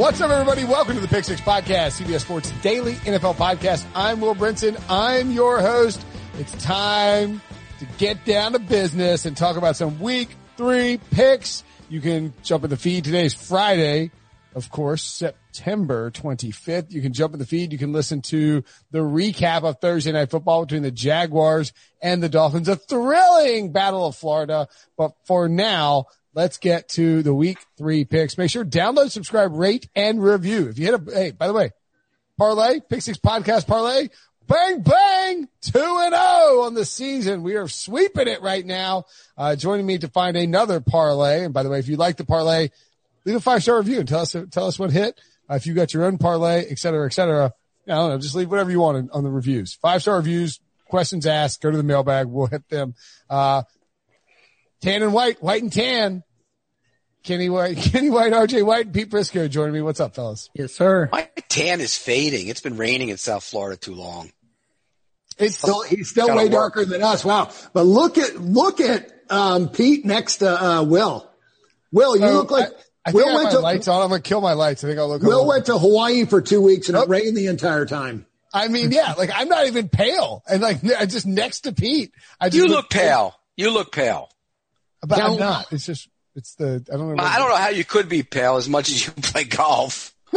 What's up, everybody? Welcome to the Pick Six Podcast, CBS Sports Daily NFL Podcast. I'm Will Brinson. I'm your host. It's time to get down to business and talk about some week three picks. You can jump in the feed. Today's Friday, of course, September 25th. You can jump in the feed. You can listen to the recap of Thursday night football between the Jaguars and the Dolphins. A thrilling battle of Florida. But for now, let's get to the week three picks. Make sure download, subscribe, rate, and review. If you hit a, hey, by the way, parlay, pick six podcast parlay, bang, bang, two and oh on the season. We are sweeping it right now. Uh, joining me to find another parlay. And by the way, if you like the parlay, leave a five star review and tell us, tell us what hit. Uh, if you got your own parlay, et cetera, et cetera. I don't know. Just leave whatever you want on, on the reviews. Five star reviews, questions asked, go to the mailbag. We'll hit them. Uh, Tan and White, White and Tan. Kenny White, Kenny White, RJ White, and Pete Briscoe joining me. What's up, fellas? Yes, sir. My tan is fading. It's been raining in South Florida too long. It's still, he's still way darker than us. Wow. But look at, look at, um, Pete next to, uh, Will. Will, you So, look like, I, I Will think I have went my to, lights on. I'm going to kill my lights. I think I'll look. Will little- went to Hawaii for two weeks and Nope. it rained the entire time. I mean, yeah, like I'm not even pale, and like I just next to Pete. I just You look pale. You look pale. But I'm not. It's just it's the I don't know. I don't know how you could be pale as much as you play golf.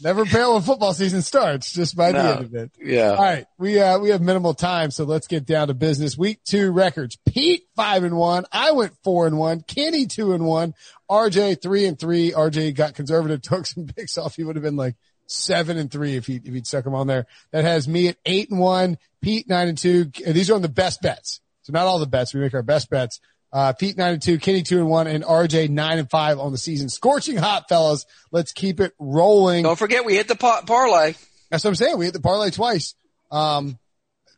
Never pale when football season starts. Just by the end of it. Yeah. All right, we uh we have minimal time, so let's get down to business. Week two records: Pete five and one, I went four and one, Kenny two and one, RJ three and three. RJ got conservative, took some picks off. He would have been like seven and three if he if he'd stuck them on there. That has me at eight and one, Pete nine and two. These are on the best bets, so not all the bets. We make our best bets. Uh, Pete nine and two, Kenny two and one, and RJ nine and five on the season. Scorching hot, fellas. Let's keep it rolling. Don't forget we hit the par- parlay. That's what I'm saying. We hit the parlay twice. Um,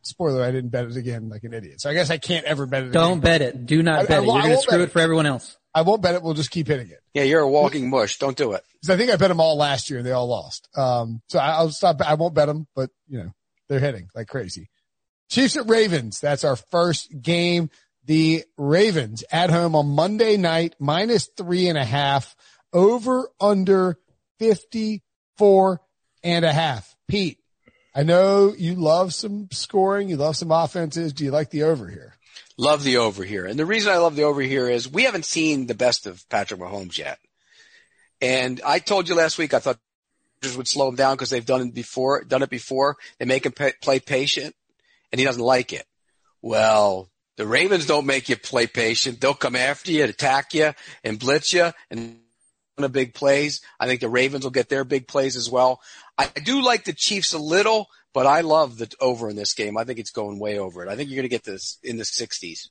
spoiler, I didn't bet it again like an idiot. So I guess I can't ever bet it Don't again. bet it. Do not I- I bet it. You're going to screw it it. for everyone else. I won't bet it. We'll just keep hitting it. Yeah, you're a walking mush. Don't do it. Because I think I bet them all last year and they all lost. Um, so I, I'll stop. I won't bet them, but you know, they're hitting like crazy. Chiefs at Ravens. That's our first game. The Ravens at home on Monday night, minus three and a half, over under 54 and a half. Pete, I know you love some scoring. You love some offenses. Do you like the over here? Love the over here. And the reason I love the over here is we haven't seen the best of Patrick Mahomes yet. And I told you last week I thought would slow him down because they've done it before, done it before. They make him pay, play patient and he doesn't like it. Well, the Ravens don't make you play patient. They'll come after you, attack you, and blitz you, and the big plays. I think the Ravens will get their big plays as well. I do like the Chiefs a little, but I love the over in this game. I think it's going way over it. I think you're going to get this in the 60s.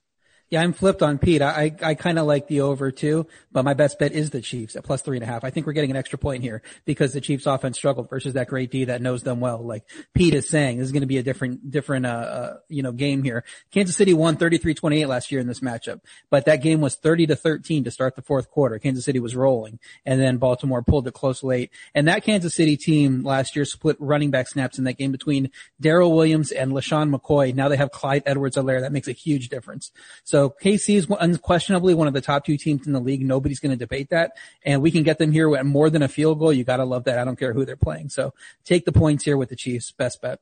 Yeah, I'm flipped on Pete. I, I, kind of like the over too, but my best bet is the Chiefs at plus three and a half. I think we're getting an extra point here because the Chiefs offense struggled versus that great D that knows them well. Like Pete is saying, this is going to be a different, different, uh, uh, you know, game here. Kansas City won 33-28 last year in this matchup, but that game was 30 to 13 to start the fourth quarter. Kansas City was rolling and then Baltimore pulled it close late. And that Kansas City team last year split running back snaps in that game between Daryl Williams and LeSean McCoy. Now they have Clyde Edwards-Helaire. That makes a huge difference. So KC is unquestionably one of the top two teams in the league. Nobody's going to debate that. And we can get them here at more than a field goal. You got to love that. I don't care who they're playing. So take the points here with the Chiefs. Best bet.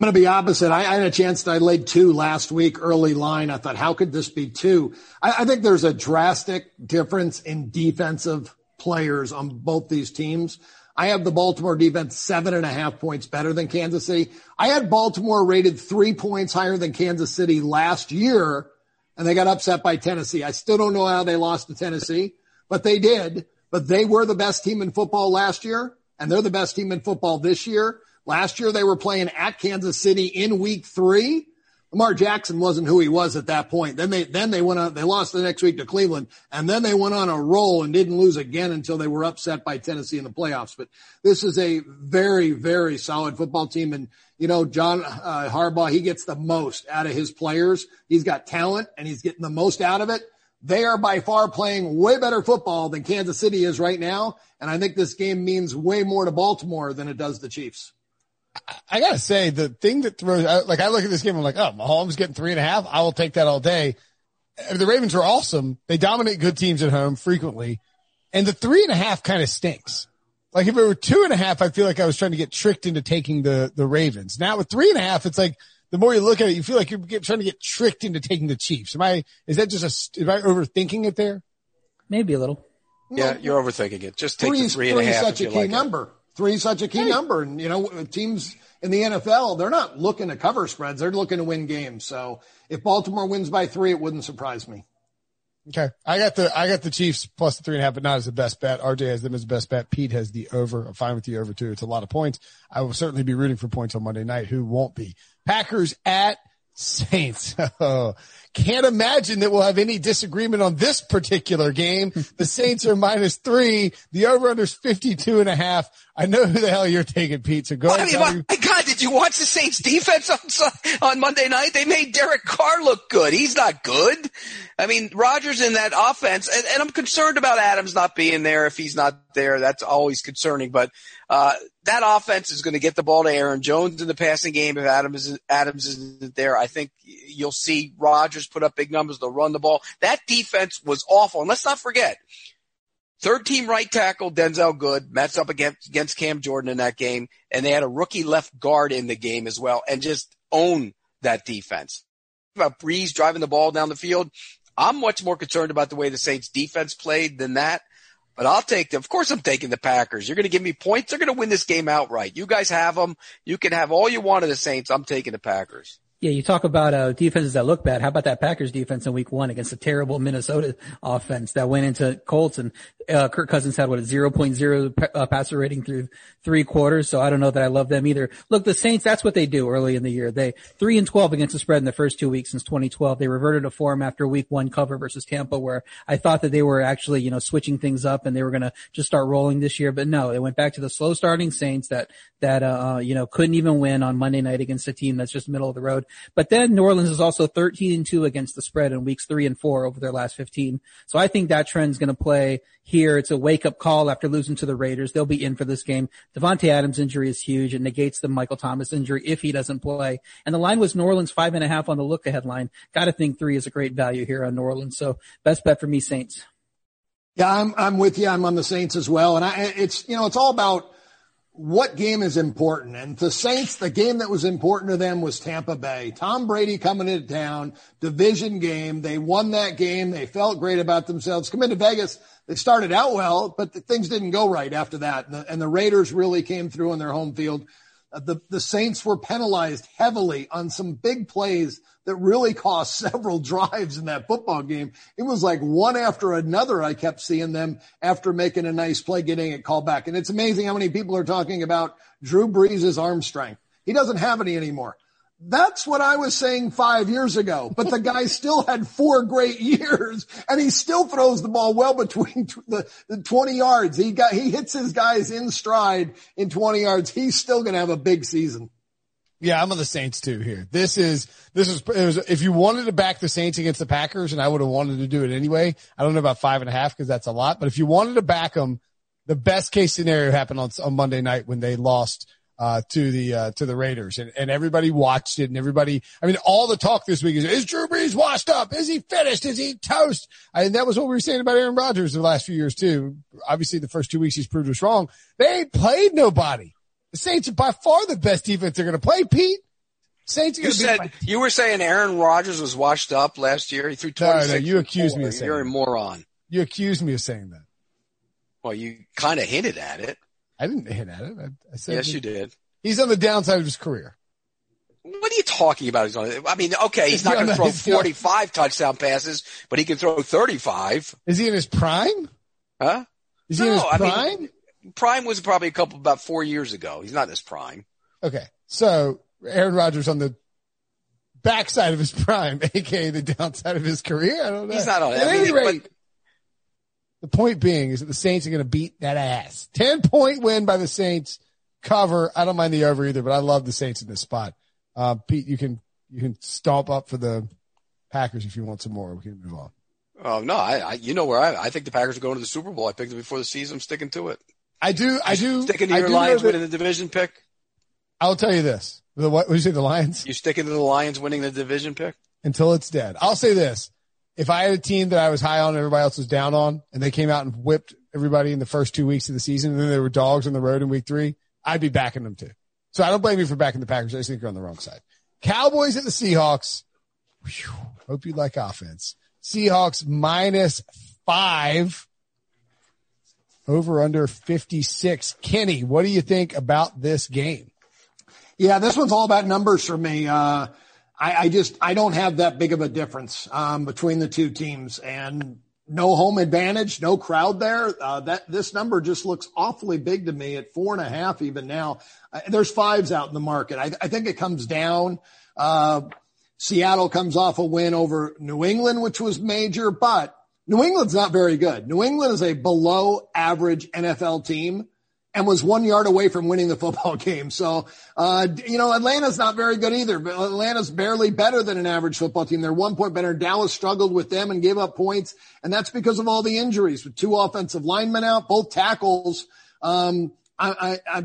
I'm going to be opposite. I, I had a chance. To, I laid two last week, early line. I thought, how could this be two? I, I think there's a drastic difference in defensive players on both these teams. I have the Baltimore defense seven and a half points better than Kansas City. I had Baltimore rated three points higher than Kansas City last year, and they got upset by Tennessee. I still don't know how they lost to Tennessee, but they did. But they were the best team in football last year, and they're the best team in football this year. Last year they were playing at Kansas City in week three. Lamar Jackson wasn't who he was at that point. Then they, then they went on, they lost the next week to Cleveland and then they went on a roll and didn't lose again until they were upset by Tennessee in the playoffs. But this is a very, very solid football team. And, you know, John uh, Harbaugh, he gets the most out of his players. He's got talent and he's getting the most out of it. They are by far playing way better football than Kansas City is right now. And I think this game means way more to Baltimore than it does the Chiefs. I gotta say, the thing that throws, like, I look at this game, I'm like, oh, Mahomes getting three and a half. I will take that all day. The Ravens are awesome. They dominate good teams at home frequently. And the three and a half kind of stinks. Like if it were two and a half, I feel like I was trying to get tricked into taking the, the Ravens. Now with three and a half, it's like the more you look at it, you feel like you're get, trying to get tricked into taking the Chiefs. Am I, is that just a, am I overthinking it there? Maybe a little. Yeah, you're overthinking it. Just take three, the three and a half. such a key like number. It. Three is such a key number. And, you know, teams in the NFL, they're not looking to cover spreads. They're looking to win games. So if Baltimore wins by three, it wouldn't surprise me. Okay. I got the, I got the Chiefs plus the three and a half, but not as the best bet. RJ has them as the best bet. Pete has the over. I'm fine with the over too. It's a lot of points. I will certainly be rooting for points on Monday night. Who won't be? Packers at Saints. Oh, can't imagine that we'll have any disagreement on this particular game. The Saints are minus three. The over under is 52 and a half. I know who the hell you're taking, Pete. So go well, ahead. I mean, God, did you watch the Saints defense on, on Monday night? They made Derek Carr look good. He's not good. I mean, Rodgers in that offense, and, and I'm concerned about Adams not being there. If he's not there, that's always concerning. But uh, that offense is going to get the ball to Aaron Jones in the passing game. If Adams Adams isn't there, I think you'll see Rodgers put up big numbers. They'll run the ball. That defense was awful. And let's not forget, third team right tackle Denzelle Good matched up against against Cam Jordan in that game, and they had a rookie left guard in the game as well, and just own that defense. About Brees driving the ball down the field. I'm much more concerned about the way the Saints defense played than that. But I'll take them. Of course, I'm taking the Packers. You're going to give me points. They're going to win this game outright. You guys have them. You can have all you want of the Saints. I'm taking the Packers. Yeah, you talk about uh, defenses that look bad. How about that Packers defense in Week One against a terrible Minnesota offense that went into Colts and uh, Kirk Cousins had what a 0.0 uh, passer rating through three quarters. So I don't know that I love them either. Look, the Saints, that's what they do early in the year. They three and 12 against the spread in the first two weeks since 2012. They reverted to form after Week One cover versus Tampa, where I thought that they were actually you know switching things up and they were going to just start rolling this year. But no, they went back to the slow starting Saints that that uh, uh you know couldn't even win on Monday night against a team that's just middle of the road. But then New Orleans is also 13 and 2 against the spread in weeks 3 and 4 over their last 15. So I think that trend's going to play here. It's a wake up call after losing to the Raiders. They'll be in for this game. Davante Adams injury is huge. It negates the Michael Thomas injury if he doesn't play. And the line was New Orleans five and a half on the look ahead line. Got to think three is a great value here on New Orleans. So best bet for me, Saints. Yeah, I'm, I'm with you. I'm on the Saints as well. And I, it's, you know, it's all about, what game is important? And the Saints, the game that was important to them was Tampa Bay. Tom Brady coming into town, division game. They won that game. They felt great about themselves. Come into Vegas. They started out well, but things didn't go right after that. And the, and the Raiders really came through on their home field. Uh, the, the Saints were penalized heavily on some big plays that really cost several drives in that football game. It was like one after another. I kept seeing them after making a nice play, getting it called back. And it's amazing how many people are talking about Drew Brees' arm strength. He doesn't have any anymore. That's what I was saying five years ago, but the guy still had four great years and he still throws the ball well between the, the 20 yards. He got, he hits his guys in stride in 20 yards. He's still going to have a big season. Yeah, I'm on the Saints too here. This is, this is, was, if you wanted to back the Saints against the Packers and I would have wanted to do it anyway, I don't know about five and a half because that's a lot, but if you wanted to back them, the best case scenario happened on, on Monday night when they lost uh, to the uh, to the Raiders, and, and everybody watched it, and everybody. I mean, all the talk this week is: Is Drew Brees washed up? Is he finished? Is he toast? And that was what we were saying about Aaron Rodgers the last few years too. Obviously, the first two weeks he's proved us wrong. They played nobody. The Saints are by far the best defense they're going to play. Pete. Saints. You said you were saying Aaron Rodgers was washed up last year. He threw twenty six. No, no, you accused me of saying. You're that. a moron. You accused me of saying that. Well, you kind of hinted at it. I didn't hint at it. I, I said yes, you did. He's on the downside of his career. What are you talking about? He's on. I mean, okay, he's not going to throw 45 touchdown passes, but he can throw 35. Is he in his prime? Huh? Is he no, in his prime? I mean, prime was probably a couple about four years ago. He's not in his prime. Okay. So Aaron Rodgers on the backside of his prime, aka the downside of his career. I don't know. He's not on. At I mean, any but- rate, the point being is that the Saints are going to beat that ass. 10 point win by the Saints cover. I don't mind the over either, but I love the Saints in this spot. Uh, Pete, you can, you can stomp up for the Packers if you want some more. We can move on. Oh no, I, I you know where I I think the Packers are going to the Super Bowl. I picked it before the season. I'm sticking to it. I do, I do, Sticking to I your Lions winning the division pick. I'll tell you this. The, what, did you say? The Lions? You sticking to the Lions winning the division pick? until it's dead. I'll say this. If I had a team that I was high on and everybody else was down on and they came out and whipped everybody in the first two weeks of the season and then they were dogs on the road in week three, I'd be backing them too. So I don't blame you for backing the Packers. I just think you're on the wrong side. Cowboys at the Seahawks. Whew, hope you like offense. Seahawks minus five over under 56. Kenny, what do you think about this game? Yeah, this one's all about numbers for me. Uh, I, I just I don't have that big of a difference um, between the two teams, and no home advantage, no crowd there. Uh, that this number just looks awfully big to me at four and a half even now. Uh, there's fives out in the market. I, I think it comes down. Uh, Seattle comes off a win over New England, which was major, but New England's not very good. New England is a below average NFL team and was one yard away from winning the football game. So, uh, you know, Atlanta's not very good either, but Atlanta's barely better than an average football team. They're one point better. Dallas struggled with them and gave up points. And that's because of all the injuries with two offensive linemen out, both tackles. Um, I, I, I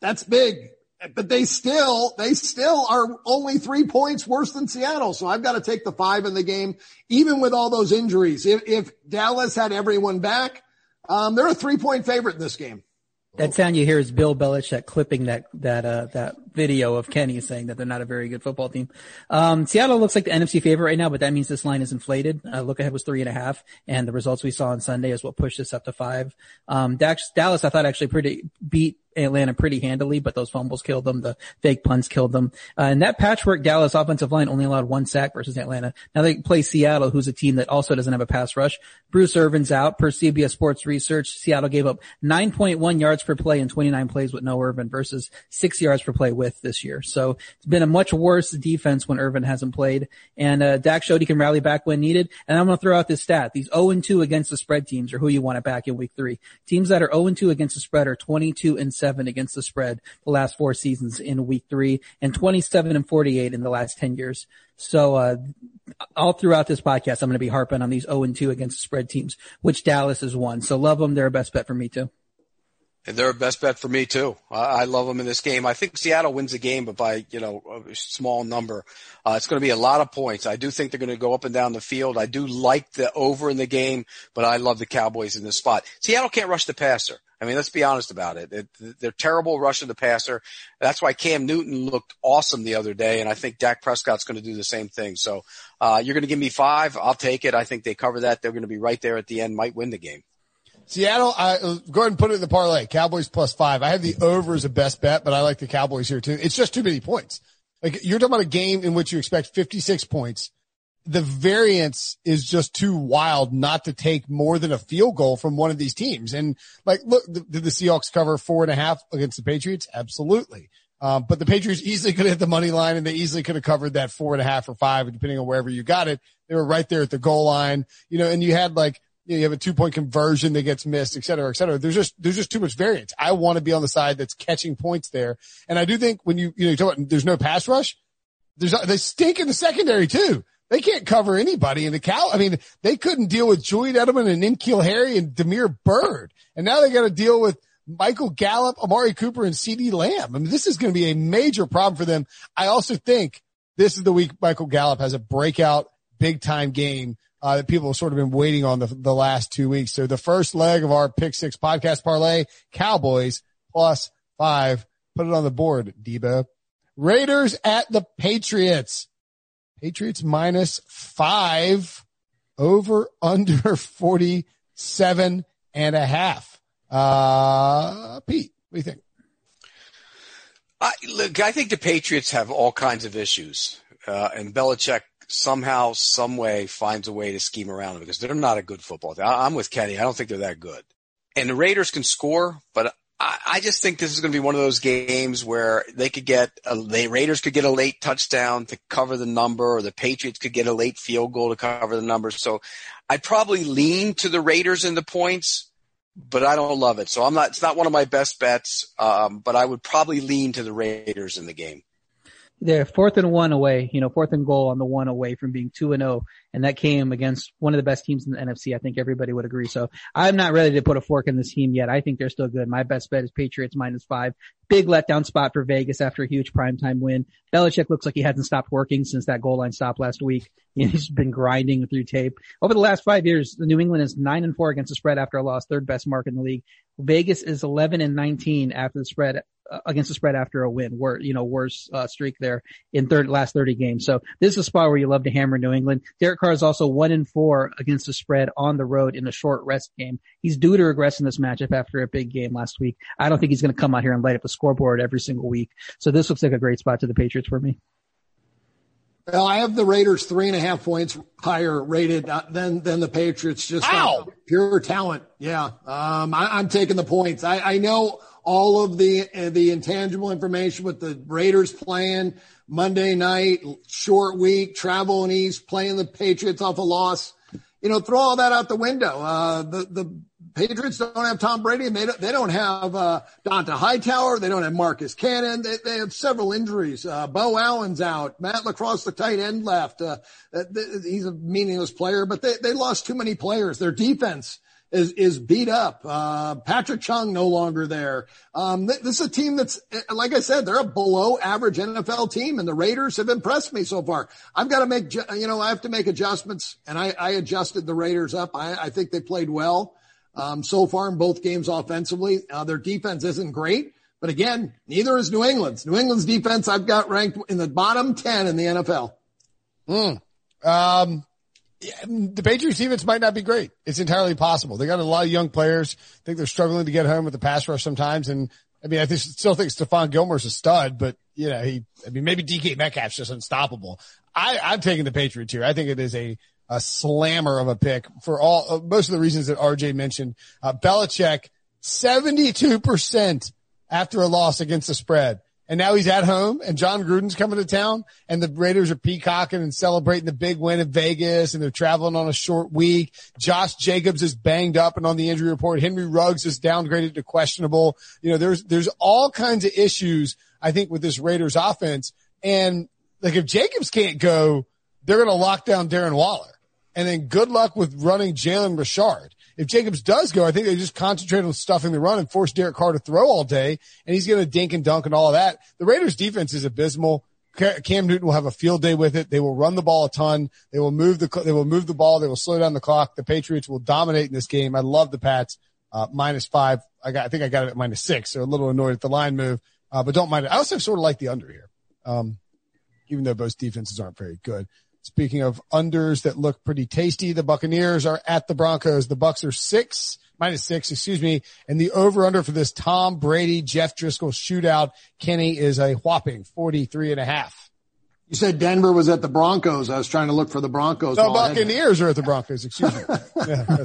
that's big, but they still, they still are only three points worse than Seattle. So I've got to take the five in the game, even with all those injuries. If, if Dallas had everyone back, um, they're a three point favorite in this game. That sound you hear is Bill Belichick clipping that that uh, that video of Kenny saying that they're not a very good football team. Um, Seattle looks like the NFC favorite right now, but that means this line is inflated. Uh, look ahead was three and a half, and the results we saw on Sunday is what pushed this up to five. Um, Dax, Dallas, I thought actually pretty beat Atlanta pretty handily, but those fumbles killed them. The fake punts killed them. Uh, and that patchwork Dallas offensive line only allowed one sack versus Atlanta. Now they play Seattle, who's a team that also doesn't have a pass rush. Bruce Irvin's out per CBS Sports Research. Seattle gave up 9.1 yards per play in 29 plays with no Irvin versus six yards per play with this year. So it's been a much worse defense when Irvin hasn't played. And, uh, Dak showed he can rally back when needed. And I'm going to throw out this stat. These 0 and 2 against the spread teams are who you want to back in week three. Teams that are 0 and 2 against the spread are 22 and 7 against the spread the last four seasons in week three and 27 and 48 in the last 10 years. So, uh, all throughout this podcast, I'm going to be harping on these 0 and 2 against the spread teams, which Dallas has won. So love them. They're a best bet for me too. And they're a best bet for me too. I, I love them in this game. I think Seattle wins the game, but by you know a small number. Uh, it's going to be a lot of points. I do think they're going to go up and down the field. I do like the over in the game, but I love the Cowboys in this spot. Seattle can't rush the passer. I mean, let's be honest about it. it they're terrible rushing the passer. That's why Cam Newton looked awesome the other day, and I think Dak Prescott's going to do the same thing. So uh, you're going to give me five. I'll take it. I think they cover that. They're going to be right there at the end. Might win the game. Seattle, I, uh, go ahead and put it in the parlay. Cowboys plus five. I have the over as a best bet, but I like the Cowboys here too. It's just too many points. Like you're talking about a game in which you expect 56 points. The variance is just too wild not to take more than a field goal from one of these teams. And like, look, did the Seahawks cover four and a half against the Patriots? Absolutely. Um, but the Patriots easily could have hit the money line and they easily could have covered that four and a half or five, depending on wherever you got it. They were right there at the goal line, you know, and you had like, you, know, you have a two point conversion that gets missed, et cetera, et cetera. There's just, there's just too much variance. I want to be on the side that's catching points there. And I do think when you, you know, you talk about there's no pass rush, there's, they stink in the secondary too. They can't cover anybody in the cow. I mean, they couldn't deal with Julian Edelman and N'Keal Harry and Damiere Byrd. And now they got to deal with Michael Gallup, Amari Cooper, and CeeDee Lamb. I mean, this is going to be a major problem for them. I also think this is the week Michael Gallup has a breakout big time game uh, that people have sort of been waiting on the, the last two weeks. So the first leg of our pick six podcast parlay, Cowboys plus five. Put it on the board, Debo. Raiders at the Patriots. Patriots minus five over under 47 and a half. Uh, Pete, what do you think? I, look, I think the Patriots have all kinds of issues, uh, and Belichick somehow, some way finds a way to scheme around them because they're not a good football team. I'm with Kenny. I don't think they're that good. And the Raiders can score, but I just think this is going to be one of those games where they could get a, the Raiders could get a late touchdown to cover the number, or the Patriots could get a late field goal to cover the number. So I'd probably lean to the Raiders in the points, but I don't love it. So I'm not. It's not one of my best bets, um, but I would probably lean to the Raiders in the game they're fourth and one away, you know, fourth and goal on the one away from being two and zero, oh, and that came against one of the best teams in the NFC. I think everybody would agree. So I'm not ready to put a fork in this team yet. I think they're still good. My best bet is Patriots minus five. Big letdown spot for Vegas after a huge primetime win. Belichick looks like he hasn't stopped working since that goal line stop last week. He's been grinding through tape. Over the last five years, New England is nine and four against the spread after a loss, third best mark in the league. Vegas is 11 and 19 after the spread against the spread after a win, where you know worse uh, streak there in third last 30 games. So this is a spot where you love to hammer New England. Derek Carr is also one in four against the spread on the road in a short rest game. He's due to regress in this matchup after a big game last week. I don't think he's going to come out here and light up the scoreboard every single week. So this looks like a great spot to the Patriots for me. Well, I have the Raiders three and a half points higher rated uh, than than the Patriots. Just pure talent. Yeah, um, I, am taking the points. I, I know all of the uh, the intangible information with the Raiders playing Monday night, short week, travel and east, playing the Patriots off a loss. You know, throw all that out the window. Uh, the the Patriots don't have Tom Brady, and they don't, they don't have uh, Dont'a Hightower. They don't have Marcus Cannon. They, they have several injuries. Uh, Beau Allen's out. Matt LaCosse, the tight end, left. Uh, he's a meaningless player, but they, they lost too many players. Their defense is is beat up. Uh, Patrick Chung no longer there. Um, this is a team that's, like I said, they're a below average NFL team, and the Raiders have impressed me so far. I've got to make, you know, I have to make adjustments, and I, I adjusted the Raiders up. I, I think they played well um, so far in both games offensively. Uh, their defense isn't great. But again, neither is New England's. New England's defense I've got ranked in the bottom 10 in the NFL. Mm. Um, the Patriots defense might not be great. It's entirely possible. They got a lot of young players. I think they're struggling to get home with the pass rush sometimes. And I mean, I still think Stephon Gilmore's a stud, but you know, he, I mean, maybe DK Metcalf's just unstoppable. I, I'm taking the Patriots here. I think it is a, a slammer of a pick for all, uh, most of the reasons that RJ mentioned. Uh, Belichick, 72% after a loss against the spread. And now he's at home and Jon Gruden's coming to town and the Raiders are peacocking and celebrating the big win in Vegas and they're traveling on a short week. Josh Jacobs is banged up and on the injury report. Henry Ruggs is downgraded to questionable. You know, there's, there's all kinds of issues, I think, with this Raiders offense. And like if Jacobs can't go, they're going to lock down Darren Waller. And then good luck with running Jalen Richard if Jacobs does go, I think they just concentrate on stuffing the run and force Derek Carr to throw all day, and he's going to dink and dunk and all of that. The Raiders defense is abysmal. Cam Newton will have a field day with it. They will run the ball a ton. They will move the they will move the ball. They will slow down the clock. The Patriots will dominate in this game. I love the Pats uh, minus five. I got I think I got it at minus six. So a little annoyed at the line move, uh, but don't mind it. I also sort of like the under here, um, even though both defenses aren't very good. Speaking of unders that look pretty tasty, the Buccaneers are at the Broncos. The Bucks are six, minus six, excuse me. And the over under for this Tom Brady, Jeff Driskel shootout, Kenny is a whopping 43 and a half. You said Denver was at the Broncos. I was trying to look for the Broncos. The Buccaneers are at the Broncos. Excuse me. yeah,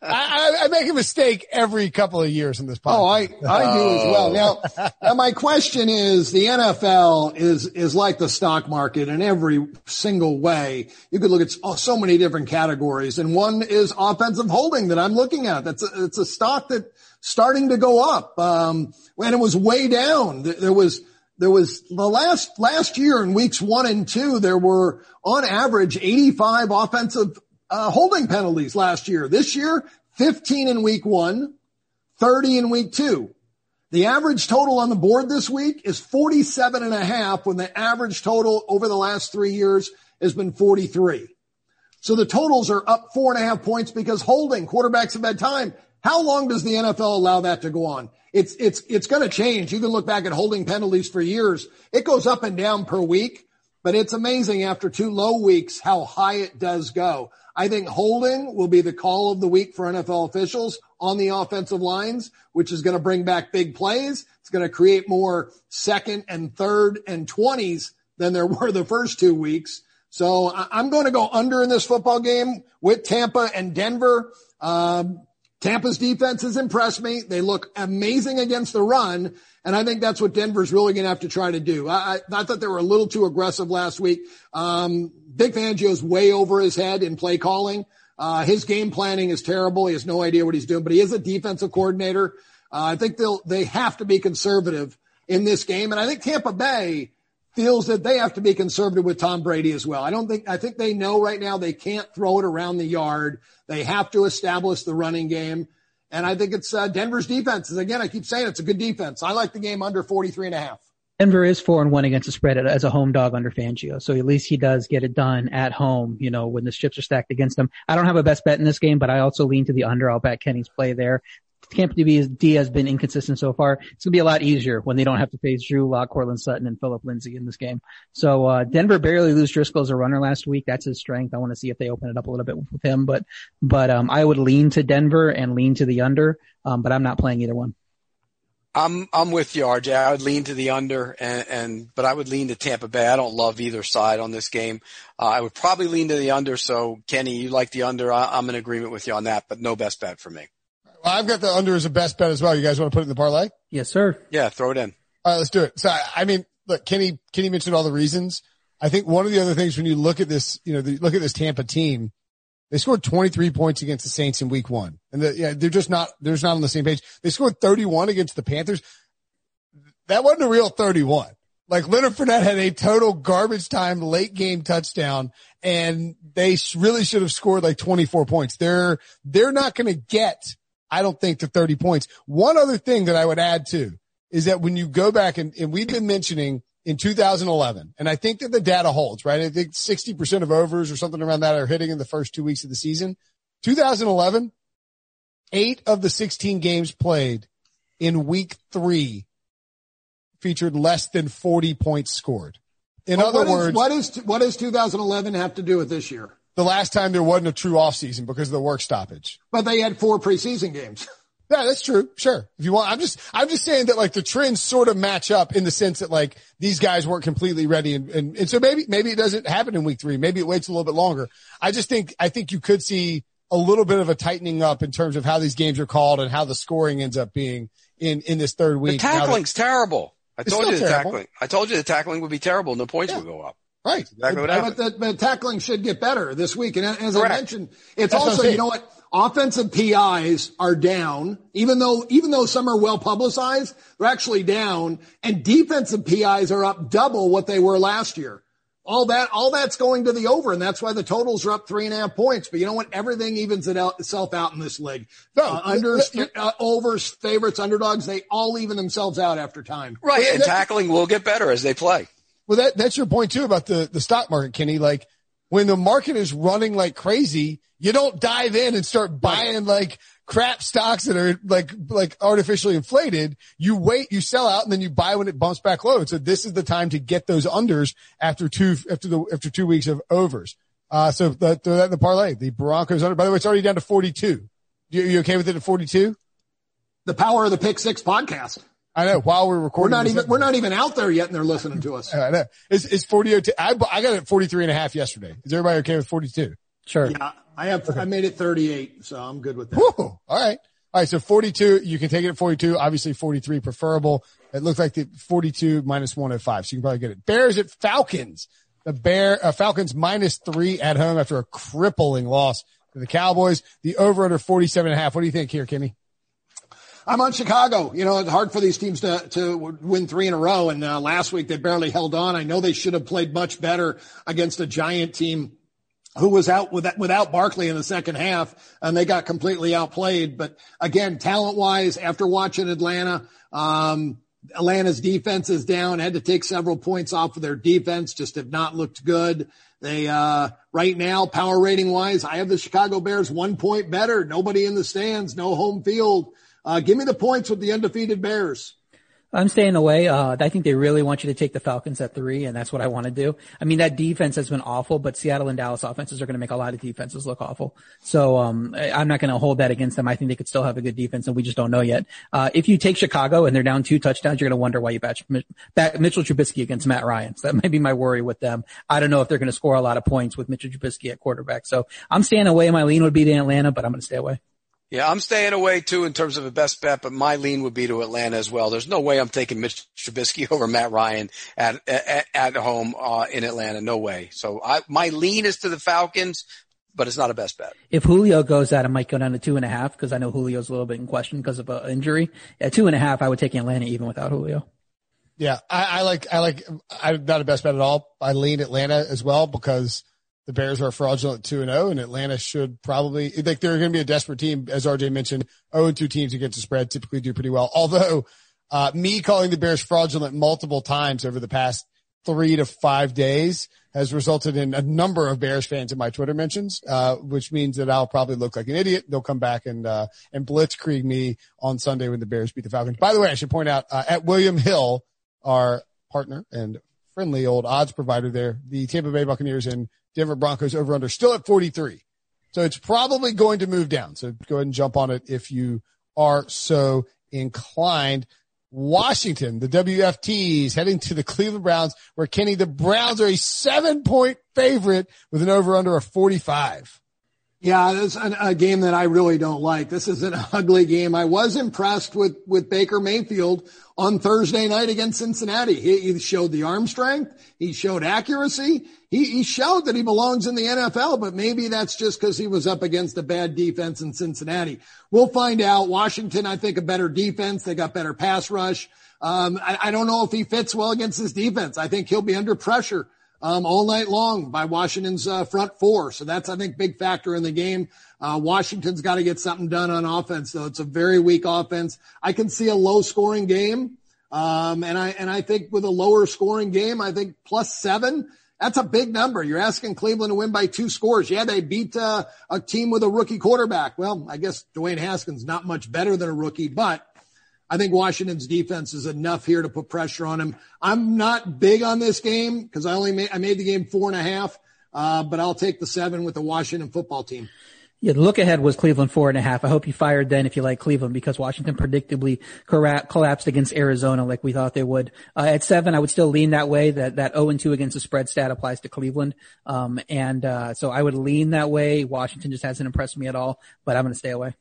I, I, make a mistake every couple of years in this podcast. Oh, I, I do as well. Now, now, my question is, the NFL is is like the stock market in every single way. You could look at so many different categories, and one is offensive holding that I'm looking at. That's a, it's a stock that starting to go up. Um, when it was way down, there was there was the last, last year in weeks one and two, there were on average 85 offensive uh, holding penalties last year. This year, 15 in week one, 30 in week two. The average total on the board this week is 47 and a half when the average total over the last three years has been 43. So the totals are up four and a half points because holding quarterbacks have had time. How long does the NFL allow that to go on? It's, it's, it's going to change. You can look back at holding penalties for years. It goes up and down per week, but it's amazing after two low weeks how high it does go. I think holding will be the call of the week for NFL officials on the offensive lines, which is going to bring back big plays. It's going to create more second and third and twenties than there were the first two weeks. So I'm going to go under in this football game with Tampa and Denver. Um, Tampa's defense has impressed me. They look amazing against the run. And I think that's what Denver's really going to have to try to do. I, I, thought they were a little too aggressive last week. Um, Vic Fangio's way over his head in play calling. Uh, his game planning is terrible. He has no idea what he's doing, but he is a defensive coordinator. Uh, I think they'll, they have to be conservative in this game. And I think Tampa Bay feels that they have to be conservative with Tom Brady as well. I don't think, I think they know right now they can't throw it around the yard. They have to establish the running game. And I think it's uh, Denver's defense. Again, I keep saying it's a good defense. I like the game under 43 and a half. Denver is four and one against the spread as a home dog under Fangio. So at least he does get it done at home, you know, when the chips are stacked against him. I don't have a best bet in this game, but I also lean to the under. I'll bet Kenny's play there. Tampa D has been inconsistent so far. It's going to be a lot easier when they don't have to face Drew Lock, Courtland Sutton, and Phillip Lindsay in this game. So, uh, Denver barely lose Driskel as a runner last week. That's his strength. I want to see if they open it up a little bit with him, but, but, um, I would lean to Denver and lean to the under. Um, but I'm not playing either one. I'm I'm with you, RJ. I would lean to the under, and, and but I would lean to Tampa Bay. I don't love either side on this game. Uh, I would probably lean to the under. So Kenny, you like the under? I, am in agreement with you on that, but no best bet for me. Well, I've got the under as a best bet as well. You guys want to put it in the parlay? Yes, sir. Yeah, throw it in. All right, let's do it. So I mean, look, Kenny Kenny mentioned all the reasons. I think one of the other things when you look at this, you know, the, look at this Tampa team they scored 23 points against the Saints in week one. And the, yeah, they're just not, they're just not on the same page. They scored 31 against the Panthers. That wasn't a real 31. Like Leonard Fournette had a total garbage time late game touchdown and they really should have scored like 24 points. They're, they're not going to get, I don't think to 30 points. One other thing that I would add to is that when you go back and, and we've been mentioning in 2011. And I think that the data holds, right? I think 60% of overs or something around that are hitting in the first two weeks of the season. 2011, eight of the 16 games played in week three featured less than 40 points scored. In well, other what words, what is, what does 2011 have to do with this year? The last time there wasn't a true offseason because of the work stoppage. But they had four preseason games. Yeah, that's true. Sure. If you want, I'm just, I'm just saying that like the trends sort of match up in the sense that like these guys weren't completely ready. And, and, and so maybe, maybe it doesn't happen in week three. Maybe it waits a little bit longer. I just think, I think you could see a little bit of a tightening up in terms of how these games are called and how the scoring ends up being in, in this third week. The tackling's that, terrible. I told you the terrible. tackling, I told you the tackling would be terrible and the points yeah. would go up. Right. exactly what but, but, tackling should get better this week. And as Correct. I mentioned, it's That's also, you know what? offensive PIs are down, even though, even though some are well publicized, they're actually down and defensive PIs are up double what they were last year. All that, all that's going to the over and that's why the totals are up three and a half points. But you know what? Everything evens itself out in this league. No, uh, under, uh, overs, favorites, underdogs, they all even themselves out after time. Right. And tackling will get better as they play. Well, that, that's your point too about the, the stock market, Kenny. Like when the market is running like crazy, you don't dive in and start buying like crap stocks that are like, like artificially inflated. You wait, you sell out and then you buy when it bumps back low. So this is the time to get those unders after two, after the, after two weeks of overs. Uh, so the, throw that in the parlay. The Broncos under, by the way, it's already down to 42. You, you okay with it at 42? The power of the pick six podcast. I know. While we're recording, we're not even episode. we're not even out there yet, and they're listening to us. I know. It's it's forty. I I got it at 43 and a half yesterday. Is everybody okay with forty two? Sure. Yeah, I have. Okay. I made it 38, so I'm good with that. Woo! All right. All right. So 42, you can take it at 42. Obviously 43 preferable. It looks like the 42 minus one at five. So you can probably get it. Bears at Falcons. The Bear, uh, Falcons minus three at home after a crippling loss to the Cowboys. The over under 47 and a half. What do you think here, Kenny? I'm on Chicago. You know, it's hard for these teams to, to win three in a row. And uh, last week they barely held on. I know they should have played much better against a giant team who was out with without Barkley in the second half, and they got completely outplayed. But again, talent wise, after watching Atlanta, um, Atlanta's defense is down. Had to take several points off of their defense. Just have not looked good. They uh, right now, power rating wise, I have the Chicago Bears one point better. Nobody in the stands, no home field. Uh, give me the points with the undefeated Bears. I'm staying away. Uh, I think they really want you to take the Falcons at three, and that's what I want to do. I mean, that defense has been awful, but Seattle and Dallas offenses are going to make a lot of defenses look awful. So, um, I'm not going to hold that against them. I think they could still have a good defense, and we just don't know yet. Uh, if you take Chicago and they're down two touchdowns, you're going to wonder why you back Mitchell Trubisky against Matt Ryan. So that may be my worry with them. I don't know if they're going to score a lot of points with Mitchell Trubisky at quarterback. So I'm staying away. My lean would be to Atlanta, but I'm going to stay away. Yeah, I'm staying away too in terms of a best bet, but my lean would be to Atlanta as well. There's no way I'm taking Mitch Trubisky over Matt Ryan at at, at home uh, in Atlanta. No way. So I, my lean is to the Falcons, but it's not a best bet. If Julio goes out, I might go down to two and a half because I know Julio's a little bit in question because of an injury. At two and a half, I would take Atlanta even without Julio. Yeah, I, I like I like I'm not a best bet at all. I lean Atlanta as well because the Bears are fraudulent two and zero, and Atlanta should probably like they're going to be a desperate team, as RJ mentioned. Zero and two teams against the spread typically do pretty well. Although uh, me calling the Bears fraudulent multiple times over the past three to five days has resulted in a number of Bears fans in my Twitter mentions, uh, which means that I'll probably look like an idiot. They'll come back and uh, and blitzkrieg me on Sunday when the Bears beat the Falcons. By the way, I should point out uh, at William Hill, our partner and friendly old odds provider there, the Tampa Bay Buccaneers and Denver Broncos over under still at 43. So it's probably going to move down. So go ahead and jump on it if you are so inclined. Washington, the WFTs heading to the Cleveland Browns where Kenny, the Browns are a seven point favorite with an over under of 45. Yeah, this is a game that I really don't like. This is an ugly game. I was impressed with, with Baker Mayfield on Thursday night against Cincinnati. He, he showed the arm strength. He showed accuracy. He, he showed that he belongs in the NFL, but maybe that's just because he was up against a bad defense in Cincinnati. We'll find out. Washington, I think a better defense. They got better pass rush. Um, I, I don't know if he fits well against this defense. I think he'll be under pressure um, all night long by Washington's uh, front four. So that's, I think, big factor in the game. Uh, Washington's got to get something done on offense. So it's a very weak offense. I can see a low scoring game. Um, and I, and I think with a lower scoring game, I think plus seven, that's a big number. You're asking Cleveland to win by two scores. Yeah, they beat uh, a team with a rookie quarterback. Well, I guess Dwayne Haskins not much better than a rookie, but I think Washington's defense is enough here to put pressure on him. I'm not big on this game because I only made, I made the game four and a half, uh, but I'll take the seven with the Washington football team. Yeah, the look ahead was Cleveland four and a half. I hope you fired then if you like Cleveland because Washington predictably collapsed against Arizona like we thought they would. Uh, at seven, I would still lean that way. That that zero oh and two against the spread stat applies to Cleveland, um, and uh, so I would lean that way. Washington just hasn't impressed me at all, but I'm going to stay away.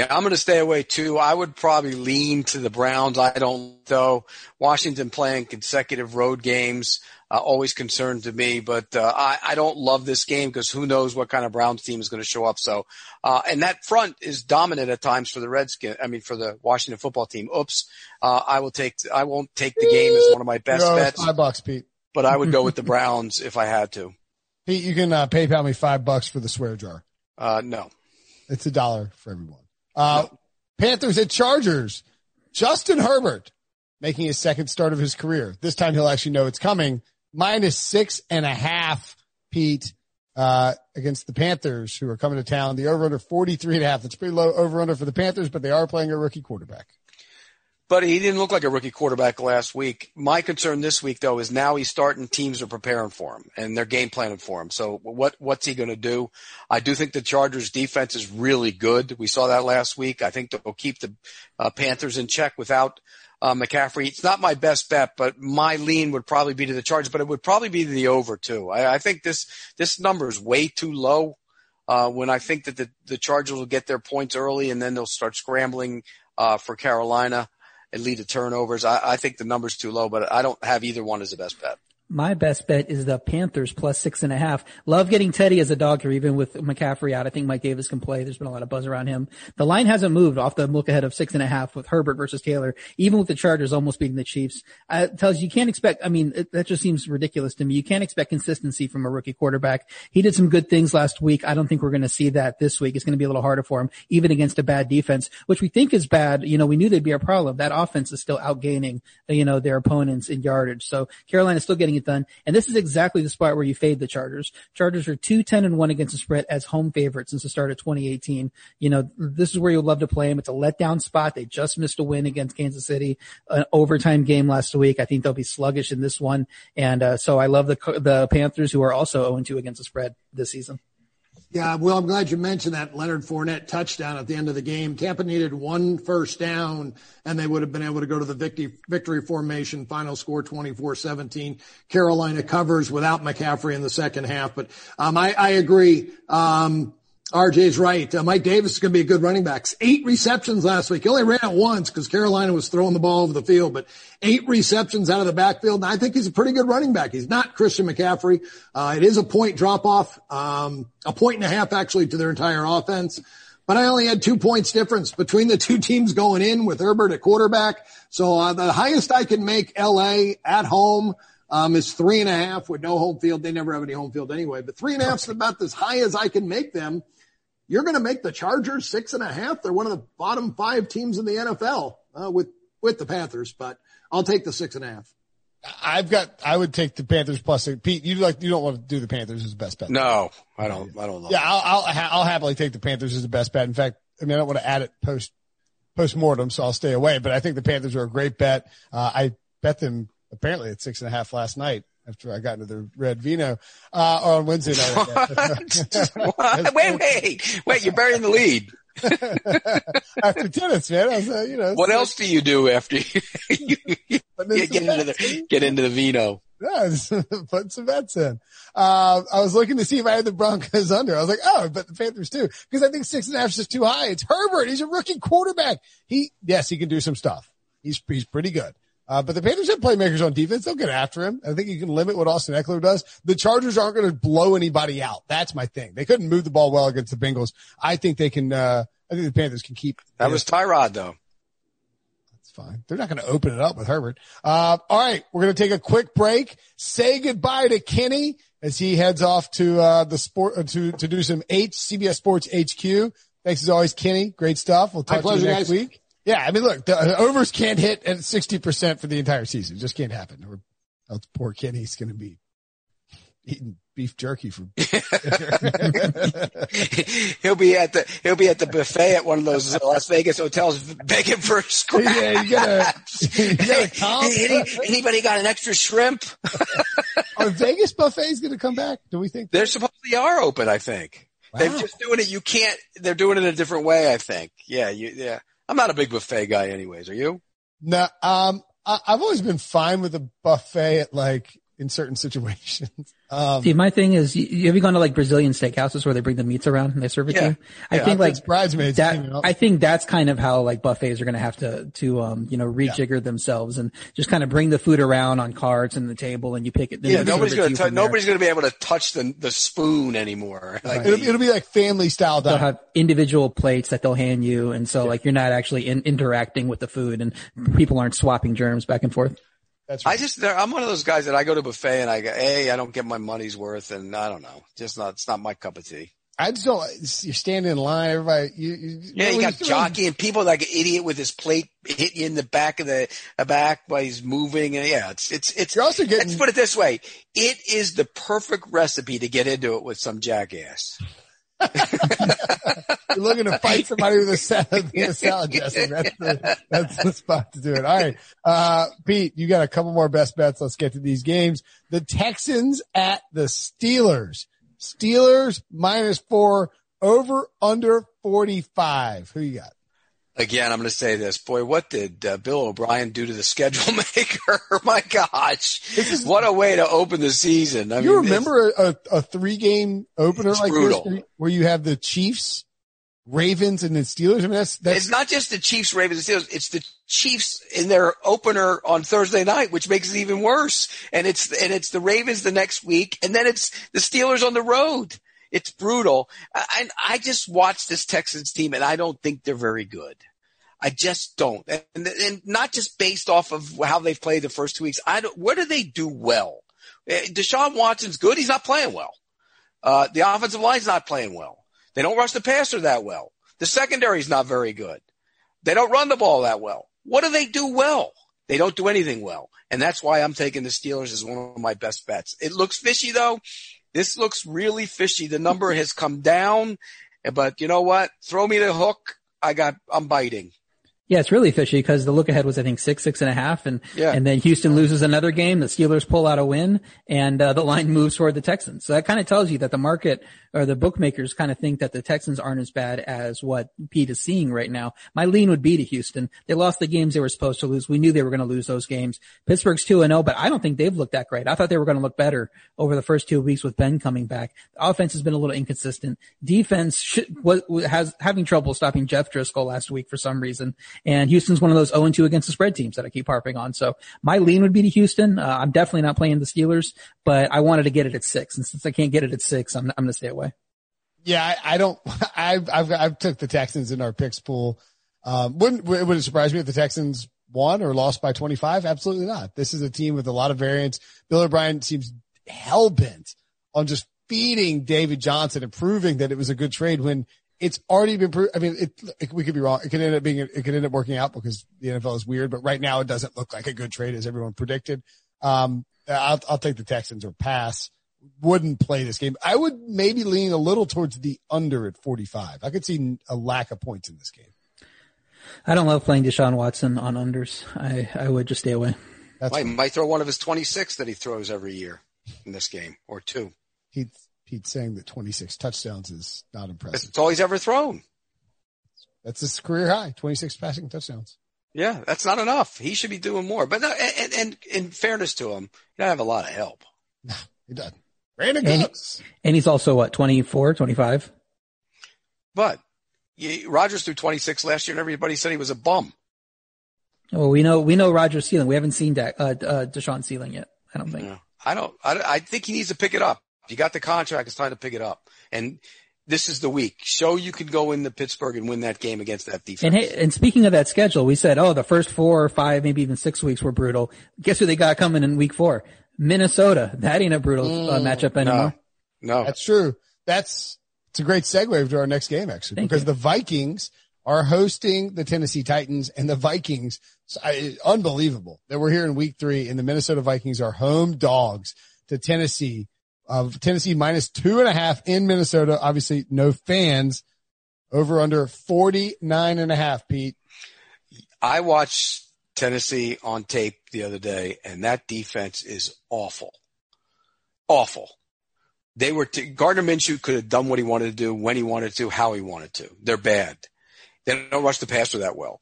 Yeah, I'm going to stay away too. I would probably lean to the Browns. I don't though. Washington playing consecutive road games, uh, always concerned to me, but, uh, I, I don't love this game because who knows what kind of Browns team is going to show up. So, uh, and that front is dominant at times for the Redskins. I mean, for the Washington football team. Oops. Uh, I will take, I won't take the game as one of my best no, bets. Five bucks, Pete. But I would go with the Browns if I had to. Pete, you can, uh, PayPal me five bucks for the swear jar. Uh, no. It's a dollar for everyone. Uh, Panthers at Chargers. Justin Herbert making his second start of his career. This time he'll actually know it's coming. Minus six and a half, Pete, uh, against the Panthers who are coming to town. The over under 43 and a half. That's pretty low over under for the Panthers, but they are playing a rookie quarterback but he didn't look like a rookie quarterback last week. My concern this week though is now he's starting teams are preparing for him and they're game planning for him. So what what's he going to do? I do think the Chargers defense is really good. We saw that last week. I think they'll keep the uh, Panthers in check without uh, McCaffrey. It's not my best bet, but my lean would probably be to the Chargers, but it would probably be the over too. I, I think this this number is way too low. Uh, when I think that the, the Chargers will get their points early and then they'll start scrambling uh, for Carolina and lead to turnovers. I, I think the number's too low, but I don't have either one as the best bet. My best bet is the Panthers plus six and a half. Love getting Teddy as a dog here, even with McCaffrey out. I think Mike Davis can play. There's been a lot of buzz around him. The line hasn't moved off the look ahead of six and a half with Herbert versus Taylor, even with the Chargers almost beating the Chiefs. Uh, tells you you can't expect, I mean, it, that just seems ridiculous to me. You can't expect consistency from a rookie quarterback. He did some good things last week. I don't think we're going to see that this week. It's going to be a little harder for him, even against a bad defense, which we think is bad. You know, we knew they'd be a problem. That offense is still outgaining, you know, their opponents in yardage. So Carolina's still getting And this is exactly the spot where you fade the Chargers. Chargers are 2 10 and 1 against the spread as home favorites since the start of 2018. You know, this is where you'll love to play them. It's a letdown spot. They just missed a win against Kansas City, an overtime game last week. I think they'll be sluggish in this one. And, uh, so I love the, the Panthers who are also 0 2 against the spread this season. Yeah, well, I'm glad you mentioned that Leonard Fournette touchdown at the end of the game. Tampa needed one first down and they would have been able to go to the victory, victory formation, final score 24-17. Carolina covers without McCaffrey in the second half. But, um, I, I agree. Um, RJ's right. Uh, Mike Davis is going to be a good running back. Eight receptions last week. He only ran it once because Carolina was throwing the ball over the field, but eight receptions out of the backfield. And I think he's a pretty good running back. He's not Christian McCaffrey. Uh, it is a point drop off, um, a point and a half actually to their entire offense. But I only had two points difference between the two teams going in with Herbert at quarterback. So uh, the highest I can make LA at home um, is three and a half with no home field. They never have any home field anyway, but three and a half is about as high as I can make them. You're going to make the Chargers six and a half. They're one of the bottom five teams in the NFL uh, with with the Panthers, but I'll take the six and a half. I've got. I would take the Panthers plus. Pete, you like you don't want to do the Panthers as the best bet. No, I don't. I don't know. Yeah, I'll I'll, I'll happily take the Panthers as the best bet. In fact, I mean I don't want to add it post post mortem, so I'll stay away. But I think the Panthers are a great bet. Uh, I bet them apparently at six and a half last night after I got into the red vino uh, on Wednesday night. wait, wait, wait! You're burying the lead. after tennis, man. I was, uh, you know. What else do you do after you, you, you get, into the get into the vino? Yeah, putting some bets in. Uh, I was looking to see if I had the Broncos under. I was like, oh, but the Panthers too, because I think six and a half is just too high. It's Herbert. He's a rookie quarterback. He, yes, he can do some stuff. He's, he's pretty good. Uh, but the Panthers have playmakers on defense. They'll get after him. I think you can limit what Austin Ekeler does. The Chargers aren't going to blow anybody out. That's my thing. They couldn't move the ball well against the Bengals. I think they can, uh, I think the Panthers can keep. That was Tyrod though. That's fine. They're not going to open it up with Herbert. Uh, all right. We're going to take a quick break. Say goodbye to Kenny as he heads off to, uh, the sport, uh, to, to do some H, CBS Sports HQ. Thanks as always, Kenny. Great stuff. We'll talk to you next guys. week. Yeah, I mean, look, the overs can't hit at 60% for the entire season. It just can't happen. Or else poor Kenny's going to be eating beef jerky for he'll be at the he'll be at the buffet at one of those Las Vegas hotels begging for a scratch. Yeah, you gotta, you gotta Any, anybody got an extra shrimp? are Vegas buffets going to come back? Do we think they're supposed supposedly are open? I think wow. they're just doing it. You can't. They're doing it a different way. I think. Yeah. You. Yeah. I'm not a big buffet guy anyways. Are you? No, um, I, have always been fine with a buffet at like in certain situations. Um, See, my thing is, you, have you gone to like Brazilian steakhouses where they bring the meats around and they serve it yeah. to you? I yeah, think like bridesmaids. That, I think that's kind of how like buffets are going to have to, to, um, you know, rejigger yeah. themselves and just kind of bring the food around on carts and the table and you pick it. Yeah, nobody's going to, nobody's going to be able to touch the, the spoon anymore. Like, it'll, it'll, be like family style. They'll have individual plates that they'll hand you. And so like you're not actually in, interacting with the food and people aren't swapping germs back and forth. That's right. I just, I'm one of those guys that I go to buffet and I go, hey, I don't get my money's worth, and I don't know, just not, it's not my cup of tea. I just don't. You stand in line, everybody. You, you yeah, you got jockey and people like an idiot with his plate hit you in the back of the, the back while he's moving, and yeah, it's it's it's. You're also getting. Let's put it this way: it is the perfect recipe to get into it with some jackass. You're looking to fight somebody with a salad, with a salad dressing. That's the, that's the spot to do it. All right. Uh, Pete, you got a couple more best bets. Let's get to these games. The Texans at the Steelers. Steelers minus four over under 45. Who you got? Again, I'm going to say this. Boy, what did uh, Bill O'Brien do to the schedule maker? My gosh. Is, what a way to open the season. I you mean, remember a, a, three game opener like brutal. this where you have the Chiefs, Ravens, and the Steelers? I mean, that's, that's, it's not just the Chiefs, Ravens, and Steelers. It's the Chiefs in their opener on Thursday night, which makes it even worse. And it's, and it's the Ravens the next week. And then it's the Steelers on the road. It's brutal. I, I just watch this Texans team and I don't think they're very good. I just don't. And, and not just based off of how they've played the first two weeks. I don't, what do they do well? Eh, Deshaun Watson's good. He's not playing well. Uh, the offensive line's not playing well. They don't rush the passer that well. The secondary's not very good. They don't run the ball that well. What do they do well? They don't do anything well. And that's why I'm taking the Steelers as one of my best bets. It looks fishy though. This looks really fishy. The number has come down, but you know what? Throw me the hook. I got, I'm biting. Yeah, it's really fishy because the look ahead was I think six, six and a half, and Yeah. and then Houston loses another game. The Steelers pull out a win, and uh, the line moves toward the Texans. So that kind of tells you that the market or the bookmakers kind of think that the Texans aren't as bad as what Pete is seeing right now. My lean would be to Houston. They lost the games they were supposed to lose. We knew they were going to lose those games. Pittsburgh's two and zero, but I don't think they've looked that great. I thought they were going to look better over the first two weeks with Ben coming back. The offense has been a little inconsistent. Defense should, was, has having trouble stopping Jeff Driskel last week for some reason, and Houston's one of those 0 2 against the spread teams that I keep harping on. So my lean would be to Houston. Uh, I'm definitely not playing the Steelers, but I wanted to get it at six, and since I can't get it at six, I'm I'm going to stay away. Yeah, I, I don't. I've I've I've took the Texans in our picks pool. Um, wouldn't it would it surprise me if the Texans won or lost by 25? Absolutely not. This is a team with a lot of variance. Bill O'Brien seems hell bent on just feeding David Johnson and proving that it was a good trade when it's already been proved. I mean, it, it, we could be wrong. It could end up being, it could end up working out because the NFL is weird, but right now it doesn't look like a good trade as everyone predicted. Um, I'll, I'll take the Texans or pass. Wouldn't play this game. I would maybe lean a little towards the under at 45. I could see a lack of points in this game. I don't love playing Deshaun Watson on unders. I I would just stay away. That's Might, might throw one of his 26 that he throws every year in this game or two. Pete, Pete saying that 26 touchdowns is not impressive. That's all he's ever thrown. That's his career high, 26 passing touchdowns. Yeah, that's not enough. He should be doing more. But no, and, and in fairness to him, he doesn't have a lot of help. No, he doesn't. Brandon And- Cooks. And he's also what 24, 25. But you, Rodgers threw 26 last year, and everybody said he was a bum. Well, we know we know Rodgers' ceiling. We haven't seen Dak, uh, uh, Deshaun ceiling yet. I don't think. Yeah. I don't. I, I think he needs to pick it up. If you got the contract, it's time to pick it up. And this is the week. Show you can go into Pittsburgh and win that game against that defense. And hey, and speaking of that schedule, we said, oh, the first four or five, maybe even six weeks were brutal. Guess who they got coming in week four? Minnesota. That ain't a brutal uh, matchup anymore. no, That's true. That's, it's a great segue to our next game actually, Thank because you. the Vikings are hosting the Tennessee Titans and the Vikings, I- unbelievable that we're here in week three and the Minnesota Vikings are home dogs to Tennessee of Tennessee minus two and a half in Minnesota. Obviously no fans over under 49 and a half, Pete. I watched Tennessee on tape the other day, and that defense is awful. Awful. They were t- Gardner Minshew could have done what he wanted to do when he wanted to, how he wanted to. They're bad. They don't rush the passer that well.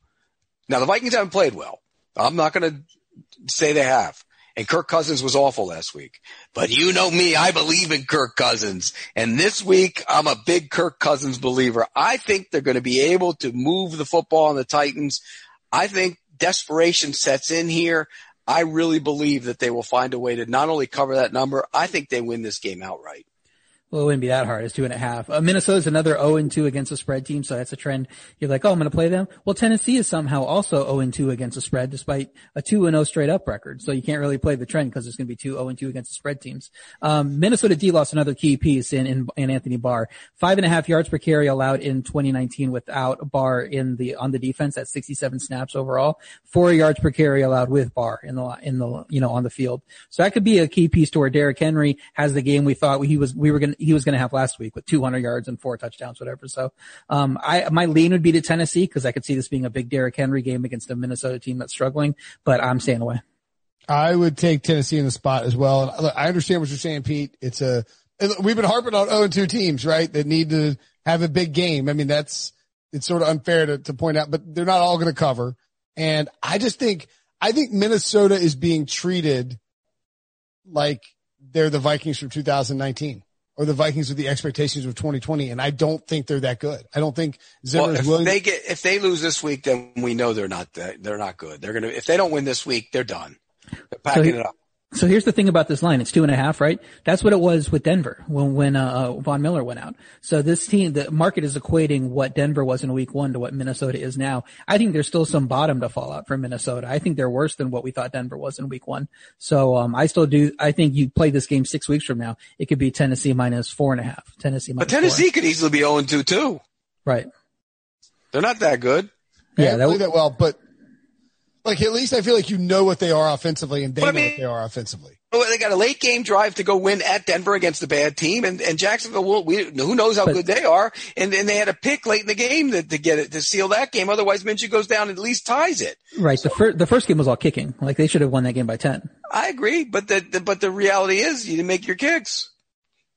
Now the Vikings haven't played well. I'm not going to say they have. And Kirk Cousins was awful last week. But you know me, I believe in Kirk Cousins. And this week, I'm a big Kirk Cousins believer. I think they're going to be able to move the football on the Titans. I think desperation sets in here. I really believe that they will find a way to not only cover that number, I think they win this game outright. Well, it wouldn't be that hard. It's two and a half. Uh, Minnesota's another 0 and 2 against the spread team, so that's a trend. You're like, oh, I'm going to play them. Well, Tennessee is somehow also 0 and 2 against the spread, despite a 2 and 0 straight up record. So you can't really play the trend because it's going to be two 0 and 2 against the spread teams. Um, Minnesota D lost another key piece in, in in Anthony Barr. Five and a half yards per carry allowed in 2019 without Barr in the on the defense at 67 snaps overall. Four yards per carry allowed with Barr in the in the you know on the field. So that could be a key piece to where Derrick Henry has the game we thought he was we were going to he was going to have last week with 200 yards and four touchdowns, whatever. So, um, I, my lean would be to Tennessee because I could see this being a big Derrick Henry game against a Minnesota team that's struggling, but I'm staying away. I would take Tennessee in the spot as well. And I understand what you're saying, Pete. It's a, we've been harping on 0 and 2 teams, right? That need to have a big game. I mean, that's, it's sort of unfair to, to point out, but they're not all going to cover. And I just think, I think Minnesota is being treated like they're the Vikings from 2019 or the Vikings with the expectations of 2020. And I don't think they're that good. I don't think Well, if willing. they get if they lose this week, then we know they're not that, they're not good. They're gonna if they don't win this week, they're done. They're packing he- it up. So here's the thing about this line. It's two and a half, right? That's what it was with Denver when, when, uh, uh, Von Miller went out. So this team, the market is equating what Denver was in week one to what Minnesota is now. I think there's still some bottom to fall out for Minnesota. I think they're worse than what we thought Denver was in week one. So, um, I still do, I think you play this game six weeks from now. It could be Tennessee minus four and a half. Tennessee minus But Tennessee could easily be 0 2 too. Right. They're not that good. Yeah, yeah, that that, that well, but Like at least I feel like you know what they are offensively and they But I know mean- what they are offensively. Well, they got a late game drive to go win at Denver against a bad team, and, and Jacksonville. Will, we, who knows how But- good they are? And then they had a pick late in the game to, to get it to seal that game. Otherwise, Minshew goes down and at least ties it. Right. The first the first game was all kicking. Like they should have won that game by ten. I agree, but the, the but the reality is you didn't make your kicks,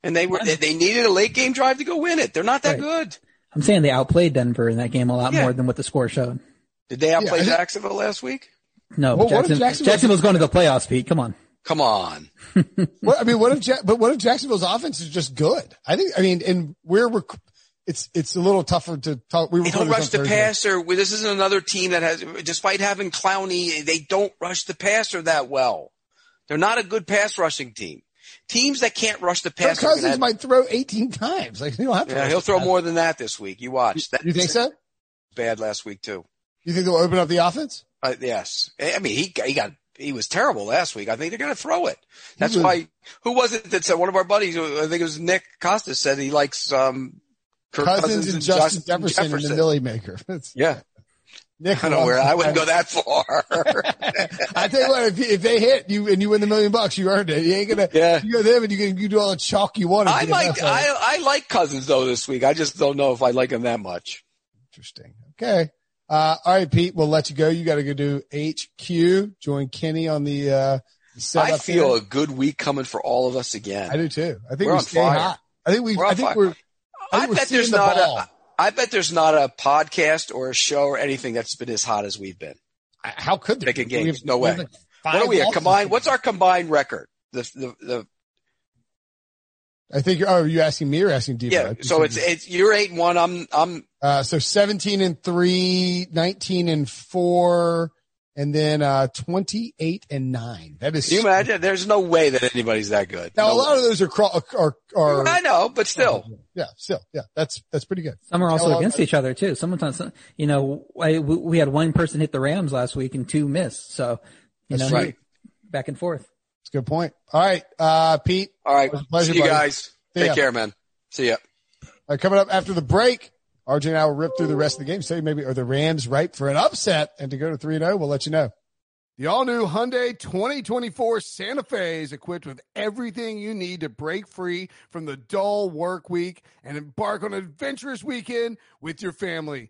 and they were they, they needed a late game drive to go win it. They're not that Right. good. I'm saying they outplayed Denver in that game a lot Yeah. more than what the score showed. Did they outplay I think- Jacksonville last week? No, Well, what if Jackson, Jacksonville- Jacksonville's going to the playoffs, Pete. Come on. Come on. What, I mean, what if, Ja- but what if Jacksonville's offense is just good? I think, I mean, and we're, rec- it's, it's a little tougher to talk. We they don't rush the Thursday. passer. This isn't another team that has, despite having Clowney, they don't rush the passer that well. They're not a good pass rushing team. Teams that can't rush the Kirk passer. are gonna Cousins have- might throw 18 times. Like, you don't have to. yeah, he'll throw passer. more than that this week. You watch. That You think so? Bad last week too. You think they'll open up the offense? Uh, yes. I mean, he he got he was terrible last week. I think they're going to throw it. That's was- why. Who was it that said one of our buddies? I think it was Nick Costas said he likes um Kirk Cousins, and Justin Jefferson, and the Millie Maker. Yeah, Nick I don't know where I wouldn't go that far. I tell you what, if, if they hit you and you win the million bucks, you earned it. You ain't gonna, Yeah. you go them and you can, you do all the chalk you want. I like enough of it. I I like Cousins though this week. I just don't know if I like him that much. Interesting. Okay. Uh, all right, Pete, we'll let you go. You got to go do HQ. Join Kenny on the, uh, setup I feel a good week coming for all of us again. I do too. I think We're we on stay fire. hot. I think we, I think fire. we're, I, I bet there's the not ball. a. I bet there's not a podcast or a show or anything that's been as hot as we've been. How could there Picking? We games. have- No way. like What are we a combined? What's our combined record? The the the I think, oh, are you asking me or asking Deeper? I yeah. So it's it's you're eight and one. I'm I'm Uh, so 17 and 3, 19 and 4, and then, uh, 28 and 9. That is, Can you imagine? There's no way that anybody's that good. now No a lot way. of those are, cro- are, are, I know, but still. yeah, still, yeah, that's, that's pretty good. Some are also Hello. against each other too. Sometimes, you know, I, we we had one person hit the Rams last week and two missed. So, you That's know, right. back and forth. That's a good point. All right. Uh, Pete, All right. It was a pleasure, See you buddy. guys. See Take ya. care, man. See ya. All right, coming up after the break, RJ and I will rip through the rest of the game. Say maybe are the Rams ripe for an upset and to go to 3 0? We'll let you know. The all new Hyundai 2024 Santa Fe is equipped with everything you need to break free from the dull work week and embark on an adventurous weekend with your family.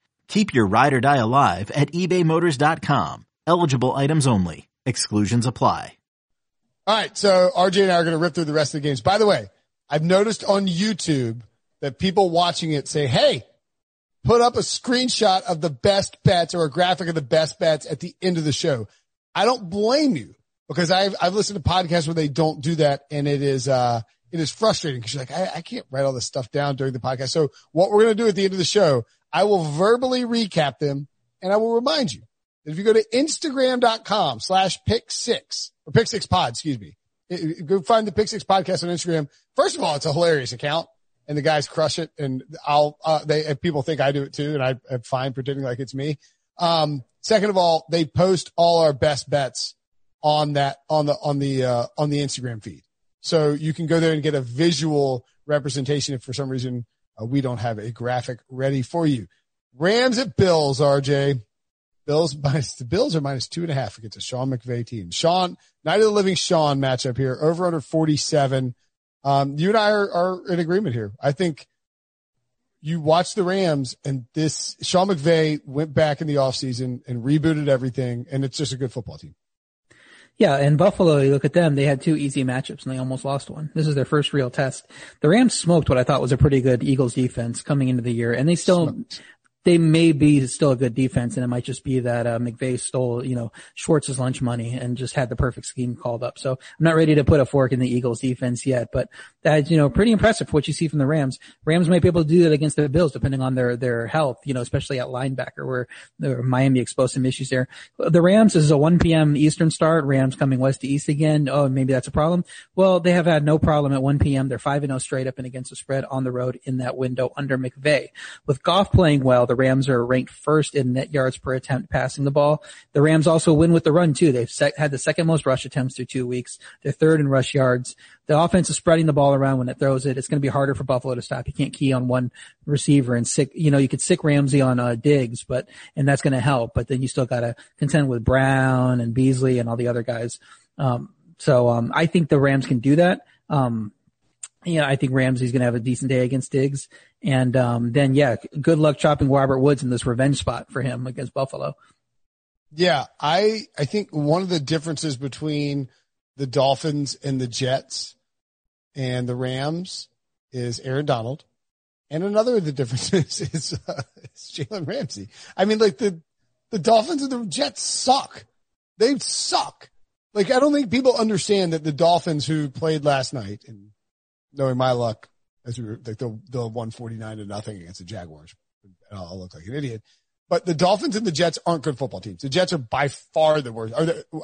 Keep your ride or die alive at ebaymotors.com. Eligible items only. Exclusions apply. All right. So RJ and I are going to rip through the rest of the games. By the way, I've noticed on YouTube that people watching it say, Hey, put up a screenshot of the best bets or a graphic of the best bets at the end of the show. I don't blame you because I've, I've listened to podcasts where they don't do that and it is, uh, it is frustrating because you're like, I, I can't write all this stuff down during the podcast. So what we're going to do at the end of the show, I will verbally recap them And I will remind you that if you go to Instagram.com slash pick six or pick six pod, excuse me, go find the pick six podcast on Instagram. First of all, it's a hilarious account and the guys crush it and I'll, uh, they, people think I do it too and I, am fine pretending like it's me. Um, second of all, they post all our best bets on that, on the, on the, uh, on the Instagram feed. So you can go there and get a visual representation if for some reason uh, we don't have a graphic ready for you. Rams at Bills, RJ. Bills minus the Bills are minus two and a half against a Sean McVay team. Sean, night of the living Sean matchup here, over under 47. Um, you and I are, are in agreement here. I think you watch the Rams and this Sean McVay went back in the offseason and rebooted everything and it's just a good football team. Yeah, and Buffalo, you look at them, they had two easy matchups and they almost lost one. This is their first real test. The Rams smoked what I thought was a pretty good Eagles defense coming into the year and they still, smoked they may be still a good defense and it might just be that, uh, McVay stole, you know, Schwartz's lunch money and just had the perfect scheme called up. So I'm not ready to put a fork in the Eagles defense yet, but that's, you know, pretty impressive what you see from the Rams. Rams might be able to do that against the Bills depending on their, their health, you know, especially at linebacker where Miami exposed some issues there. The Rams is a 1 p.m. Eastern start. Rams coming west to east again. Oh, maybe that's a problem. Well, they have had no problem at 1 p.m. They're 5 and 0 straight up and against the spread on the road in that window under McVay. With Goff playing well, the Rams are ranked first in net yards per attempt passing the ball. The Rams also win with the run too. They've had the second most rush attempts through two weeks. They're third in rush yards. The offense is spreading the ball around when it throws it. It's going to be harder for Buffalo to stop. You can't key on one receiver and sick, you know, you could sick Ramsey on uh, Diggs, but, and that's going to help, but then you still got to contend with Brown and Beasley and all the other guys. Um, so, um, I think the Rams can do that. Um, yeah, I think Ramsey's going to have a decent day against Diggs. And, um, then yeah, good luck chopping Robert Woods in this revenge spot for him against Buffalo. Yeah. I, I think one of the differences between the Dolphins and the Jets and the Rams is Aaron Donald. And another of the differences is, uh, is Jalen Ramsey. I mean, like the, the Dolphins and the Jets suck. They suck. Like, I don't think people understand that the Dolphins who played last night and knowing my luck, as we were like they'll, they'll 149 to nothing against the Jaguars. I'll look like an idiot. But the Dolphins and the Jets aren't good football teams. The Jets are by far the worst.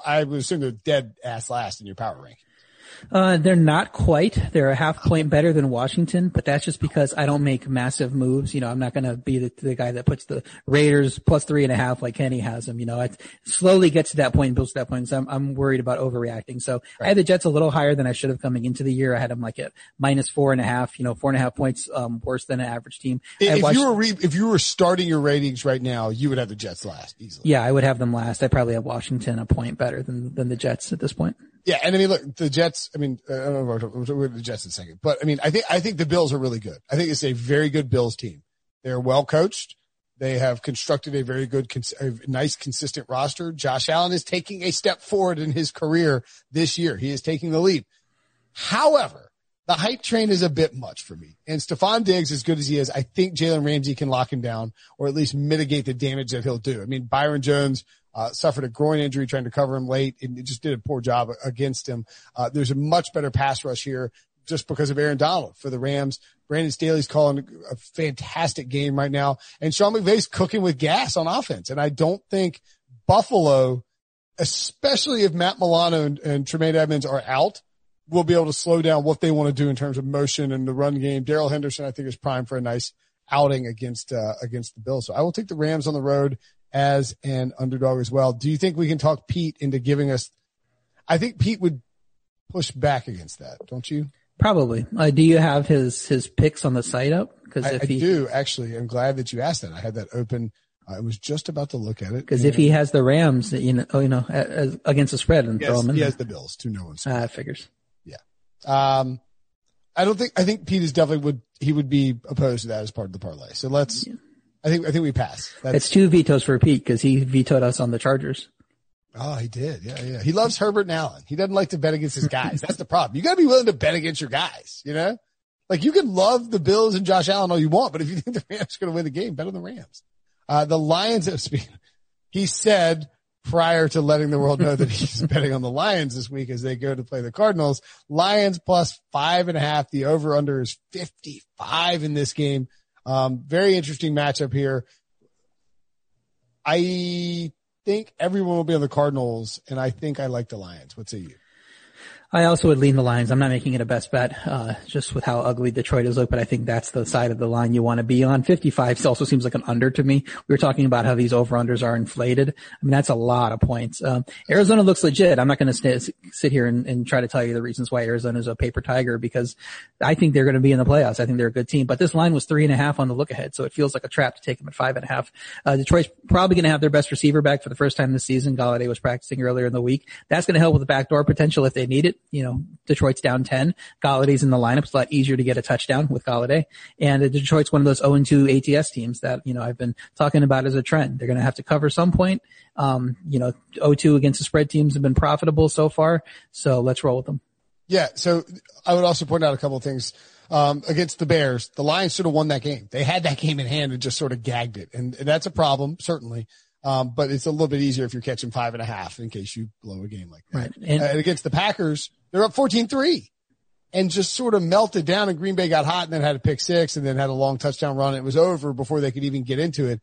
I would assume they're dead ass last in your power rank. Uh, they're not quite. They're a half point better than Washington, but that's just because I don't make massive moves. You know, I'm not going to be the, the, guy that puts the Raiders plus three and a half like Kenny has them. You know, it slowly gets to that point and builds to that point. So I'm, I'm worried about overreacting. So right. I had the Jets a little higher than I should have coming into the year. I had them like at minus four and a half, you know, four and a half points, um, worse than an average team. If watched, you were, re- if you were starting your ratings right now, you would have the Jets last easily. Yeah, I would have them last. I probably have Washington a point better than, than the Jets at this point. Yeah, and I mean, look, the Jets. I mean, uh, I don't know. We'll about the Jets in a second, but I mean, I think I think the Bills are really good. I think it's a very good Bills team. They're well coached. They have constructed a very good, a nice, consistent roster. Josh Allen is taking a step forward in his career this year. He is taking the lead. However, the hype train is a bit much for me. And Stefon Diggs, as good as he is, I think Jalen Ramsey can lock him down or at least mitigate the damage that he'll do. I mean, Byron Jones uh, suffered a groin injury trying to cover him late and just did a poor job against him. Uh, there's a much better pass rush here just because of Aaron Donald for the Rams. Brandon Staley's calling a fantastic game right now and Sean McVay's cooking with gas on offense. And I don't think Buffalo, especially if Matt Milano and, and Tremaine Edmunds are out, will be able to slow down what they want to do in terms of motion and the run game. Darrell Henderson, I think is primed for a nice outing against, uh, against the Bills. So I will take the Rams on the road as an underdog as well. Do you think we can talk Pete into giving us? I think Pete would push back against that, don't you? Probably. Uh, do you have his his picks on the site up? Because I, I he, do actually. I'm glad that you asked that. I had that open. I was just about to look at it. Because if he has the Rams, you know, oh, you know, as, against the spread and yes, throw them in, he has the Bills. To no one's. Ah, figures. Yeah. Um, I don't think. I think Pete is definitely would. He would be opposed to that as part of the parlay. So let's. Yeah. I think I think we pass. That's, it's two vetoes for Pete because he vetoed us on the Chargers. Oh, he did. Yeah, yeah. He loves Herbert and Allen. He doesn't like to bet against his guys. That's the problem. You got to be willing to bet against your guys. You know, like you can love the Bills and Josh Allen all you want, but if you think the Rams are going to win the game, bet on the Rams. Uh, the Lions. He said prior to letting the world know that he's betting on the Lions this week as they go to play the Cardinals. Lions plus five and a half. The over under is 55 in this game. Um, very interesting matchup here. I think everyone will be on the Cardinals, and I think I like the Lions. What say you? I also would lean the Lions. I'm not making it a best bet, uh, just with how ugly Detroit is look, but I think that's the side of the line you want to be on. 55 also seems like an under to me. We were talking about how these over-unders are inflated. I mean, that's a lot of points. Um, Arizona looks legit. I'm not going to sit here and, and, try to tell you the reasons why Arizona is a paper tiger because I think they're going to be in the playoffs. I think they're a good team, but this line was three and a half on the look ahead. So it feels like a trap to take them at five and a half. Uh, Detroit's probably going to have their best receiver back for the first time this season. Golladay was practicing earlier in the week. That's going to help with the backdoor potential if they need it. You know, Detroit's down 10. Golladay's in the lineup. It's a lot easier to get a touchdown with Golladay. And Detroit's one of those 0-2 ATS teams that, you know, I've been talking about as a trend. They're going to have to cover some point. Um, you know, 0-2 against the spread teams have been profitable so far. So let's roll with them. Yeah. So I would also point out a couple of things. Um, against the Bears, the Lions should have won that game. They had that game in hand and just sort of gagged it. And, and that's a problem, certainly. Um, but it's a little bit easier if you're catching five and a half in case you blow a game like that. Right. And, and against the Packers, they're up 14-3 and just sort of melted down and Green Bay got hot and then had a pick six and then had a long touchdown run. It was over before they could even get into it.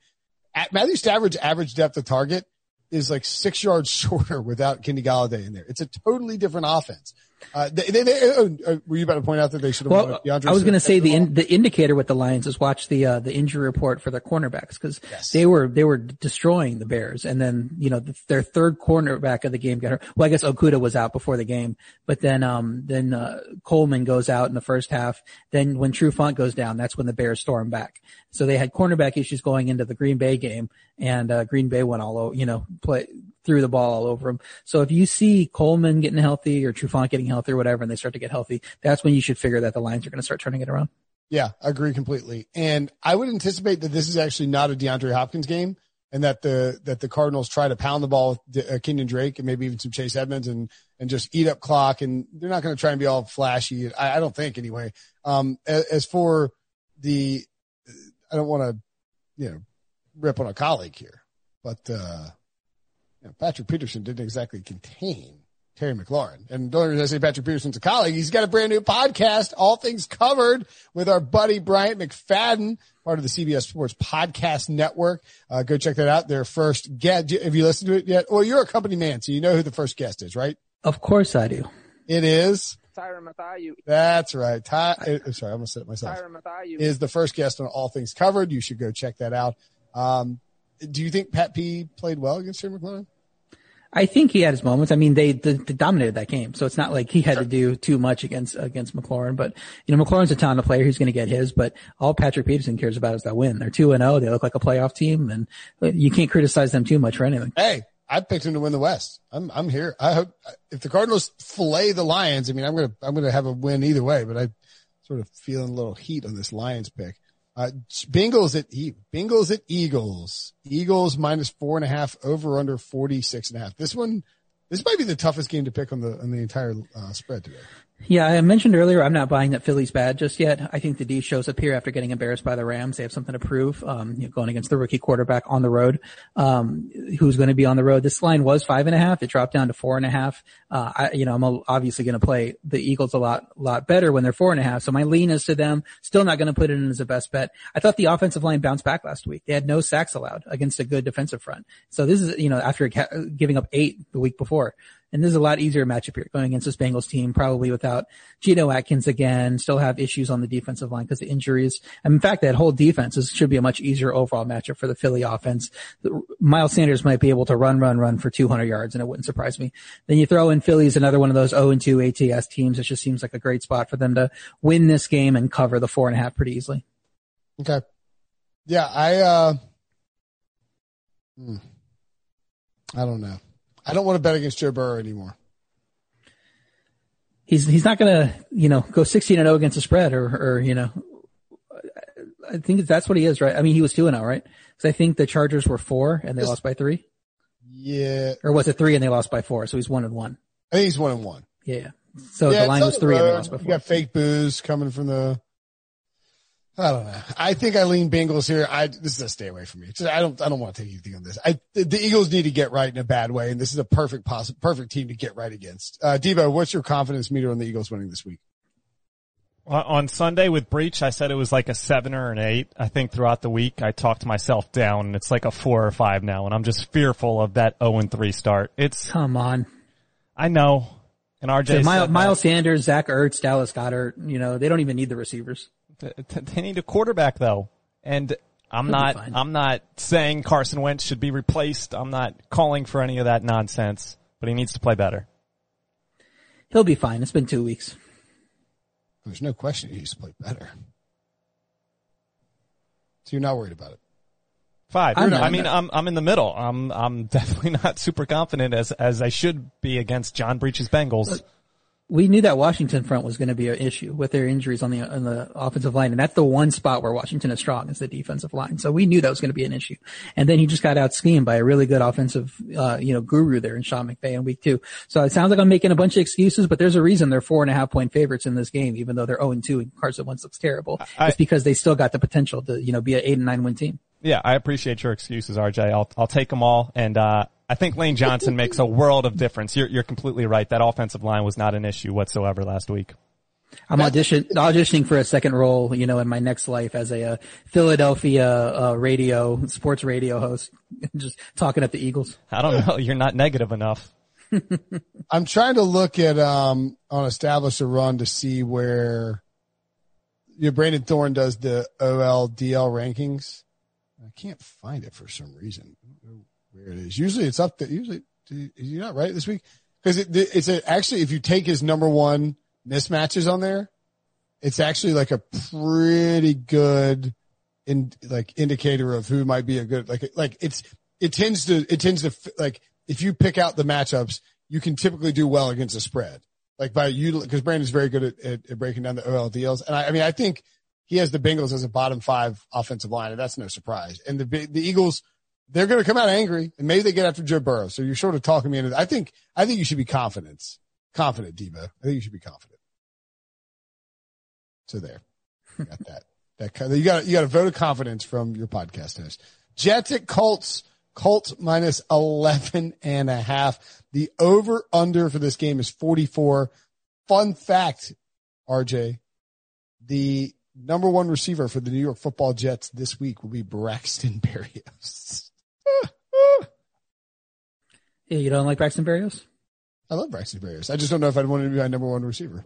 At Matthew Stafford's average depth of target is like six yards shorter without Kenny Golladay in there. It's a totally different offense. Uh, they, they, they, uh, were you about to point out that they should have well, I was going to say the in, the indicator with the Lions is watch the uh, the injury report for their cornerbacks because yes. they were they were destroying the Bears and then you know the, their third cornerback of the game got hurt. Well, I guess Okudah was out before the game, but then um then uh, Coleman goes out in the first half. Then when Trufant goes down, that's when the Bears storm back. So they had cornerback issues going into the Green Bay game, and uh, Green Bay went all over, you know play threw the ball all over him. So if you see Coleman getting healthy or Trufant getting healthy or whatever, and they start to get healthy, that's when you should figure that the Lions are going to start turning it around. Yeah, I agree completely. And I would anticipate that this is actually not a DeAndre Hopkins game and that the, that the Cardinals try to pound the ball with uh, Kenyan Drake and maybe even some Chase Edmonds and, and just eat up clock. And they're not going to try and be all flashy. I, I don't think anyway. Um, as, as for the, I don't want to, you know, rip on a colleague here, but, uh, you know, Patrick Peterson didn't exactly contain Terry McLaurin. And the only reason I say Patrick Peterson's a colleague, he's got a brand new podcast, All Things Covered, with our buddy Bryant McFadden, part of the CBS Sports Podcast Network. Uh, go check that out. Their first guest. Have you listened to it yet? Well, you're a company man, so you know who the first guest is, right? Of course I do. It is. Tyrann Mathieu. That's right. Ty, uh, sorry, I'm gonna say it myself. Tyrann Mathieu is the first guest on All Things Covered. You should go check that out. Um, do you think Pat P played well against Terry McLaurin? I think he had his moments. I mean, they, they, they, dominated that game, so it's not like he had to do too much against against McLaurin. But you know, McLaurin's a talented player; he's going to get his. But all Patrick Peterson cares about is that win. They're two and zero. They look like a playoff team, and you can't criticize them too much for anything. Hey, I picked him to win the West. I'm I'm here. I hope if the Cardinals fillet the Lions, I mean, I'm gonna I'm gonna have a win either way. But I sort of feeling a little heat on this Lions pick. Uh, Bengals at Bengals at Eagles. Eagles minus four and a half over under 46 and a half. This one, this might be the toughest game to pick on the, on the entire uh, spread today. Yeah, I mentioned earlier I'm not buying that Philly's bad just yet. I think the D shows up here after getting embarrassed by the Rams. They have something to prove. Um, you know, going against the rookie quarterback on the road, um, who's going to be on the road. This line was five and a half. It dropped down to four and a half. Uh, I, you know, I'm obviously going to play the Eagles a lot, lot better when they're four and a half. So my lean is to them. Still not going to put it in as a best bet. I thought the offensive line bounced back last week. They had no sacks allowed against a good defensive front. So this is, you know, after giving up eight the week before. And this is a lot easier matchup here going against this Bengals team, probably without Geno Atkins again, still have issues on the defensive line because of injuries. And in fact, that whole defense is, should be a much easier overall matchup for the Philly offense. Miles Sanders might be able to run, run, run for 200 yards and it wouldn't surprise me. Then you throw in Philly's another one of those 0 and 2 ATS teams. It just seems like a great spot for them to win this game and cover the four and a half pretty easily. Okay. Yeah, I, uh, hmm. I don't know. I don't want to bet against Joe Burrow anymore. He's he's not going to you know go sixteen and zero oh against the spread or or you know. I think that's what he is, right? I mean, he was two and zero, oh, right? Because I think the Chargers were four and they lost by three. Yeah. Or was it three and they lost by four? So he's one and one. I think he's one and one. Yeah. So yeah, the line was three and they lost by four. You got fake booze coming from the I don't know. I think I lean Bengals here. I this is a stay away from me. Just, I don't. I don't want to take anything on this. I the, the, Eagles need to get right in a bad way, and this is a perfect possible perfect team to get right against. Uh, Devo, what's your confidence meter on the Eagles winning this week? On Sunday with Breach, I said it was like a seven or an eight. I think throughout the week, I talked myself down and it's like a four or five now. And I'm just fearful of that 0 and 3 start. It's, Come on. I know. And RJ, So Miles, Miles Sanders, Zach Ertz, Dallas Goedert, you know, they don't even need the receivers. That. Th- they need a quarterback though. And I'm He'll not. I'm not saying Carson Wentz should be replaced. I'm not calling for any of that nonsense, but he needs to play better. He'll be fine. It's been two weeks. There's no question he needs to play better. So you're not worried about it. 5 I'm I mean, I'm I'm in the middle. I'm I'm definitely not super confident as as I should be against John Breach's Bengals. We knew that Washington front was going to be an issue with their injuries on the on the offensive line, and that's the one spot where Washington is strong is the defensive line. So we knew that was going to be an issue. And then he just got out schemed by a really good offensive, uh, you know, guru there in Sean McVay in week two. So it sounds like I'm making a bunch of excuses, but there's a reason they're four and a half point favorites in this game, even though they're 0 and 2 and Carson Wentz looks terrible. I- it's because they still got the potential to, you know, be an eight and nine win team. Yeah, I appreciate your excuses, RJ. I'll I'll take them all, and uh, I think Lane Johnson makes a world of difference. You're you're completely right. That offensive line was not an issue whatsoever last week. I'm audition, auditioning for a second role, you know, in my next life as a, uh Philadelphia uh, radio, sports radio host, just talking at the Eagles. I don't know. You're not negative enough. I'm trying to look at um on establish a run to see where your Brandon Thorn does the OL DL rankings. I can't find it for some reason. Where it is. Usually it's up there. Usually he not right this week? Because it, it's a, actually if you take his number one mismatches on there, it's actually like a pretty good in like indicator of who might be a good like like it's it tends to it tends to like if you pick out the matchups you can typically do well against a spread like by you because Brandon's very good at, at, at breaking down the OL deals and I, I mean I think he has the Bengals as a bottom five offensive line and that's no surprise and the the Eagles they're going to come out angry and maybe they get after Joe Burrow so you're sort of talking me into I think I think you should be confident confident Debo I think you should be confident so there you got that. That kind of, you got you got a vote of confidence from your podcast host. Jets at Colts. Colts minus 11 and a half. The over under for this game is 44. Fun fact, RJ, the number one receiver for the New York football Jets this week will be Braxton Berrios. Yeah, you don't like Braxton Berrios? I love Braxton Berrios. I just don't know if I'd want him to be my number one receiver.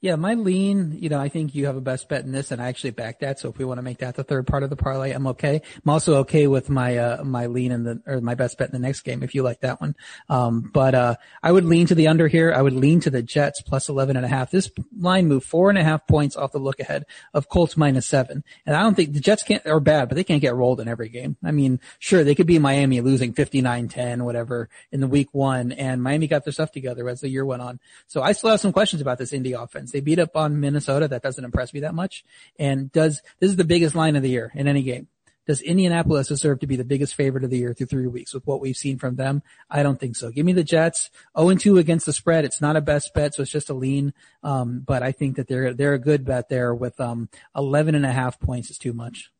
Yeah, my lean, you know, I think you have a best bet in this and I actually back that. So if we want to make that the third part of the parlay, I'm okay. I'm also okay with my, uh, my lean in the, or my best bet in the next game if you like that one. Um, but, uh, I would lean to the under here. I would lean to the Jets plus 11 and a half. This line moved four and a half points off the look ahead of Colts minus seven. And I don't think the Jets can't, are bad, but they can't get rolled in every game. I mean, sure, they could be Miami losing 59-10, whatever in the week one and Miami got their stuff together as the year went on. So I still have some questions about this Indy offense. They beat up on Minnesota. That doesn't impress me that much. And does, this is the biggest line of the year in any game. Does Indianapolis deserve to be the biggest favorite of the year through three weeks with what we've seen from them? I don't think so. Give me the Jets. 0-2 against the spread. It's not a best bet, so it's just a lean. Um, but I think that they're, they're a good bet there with, um, 11 and a half points is too much.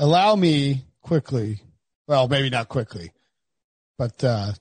Allow me quickly. Well, maybe not quickly, but, uh,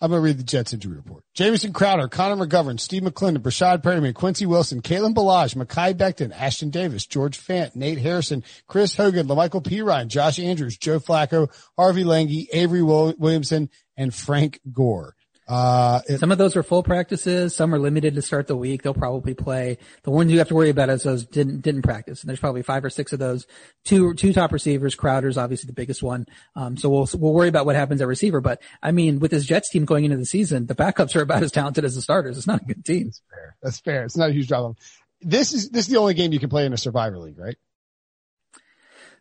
I'm going to read the Jets injury report. Jamison Crowder, Connor McGovern, Steve McLendon, Breshad Perriman, Quincy Wilson, Kalen Ballage, Mekhi Becton, Ashtyn Davis, George Fant, Nate Hairston, Chris Hogan, La'Mical Perine, Josh Andrews, Joe Flacco, Harvey Langi, Avery Williamson, and Frank Gore. Uh, it- Some of those are full practices. Some are limited to start the week. They'll probably play. The ones you have to worry about is those didn't didn't practice, and there's probably five or six of those. Two two top receivers. Crowder's obviously the biggest one. Um, so we'll we'll worry about what happens at receiver. But I mean, with this Jets team going into the season, the backups are about as talented as the starters. It's not a good team. fair. That's fair. It's not a huge problem. This is, this is the only game you can play in a survivor league, right?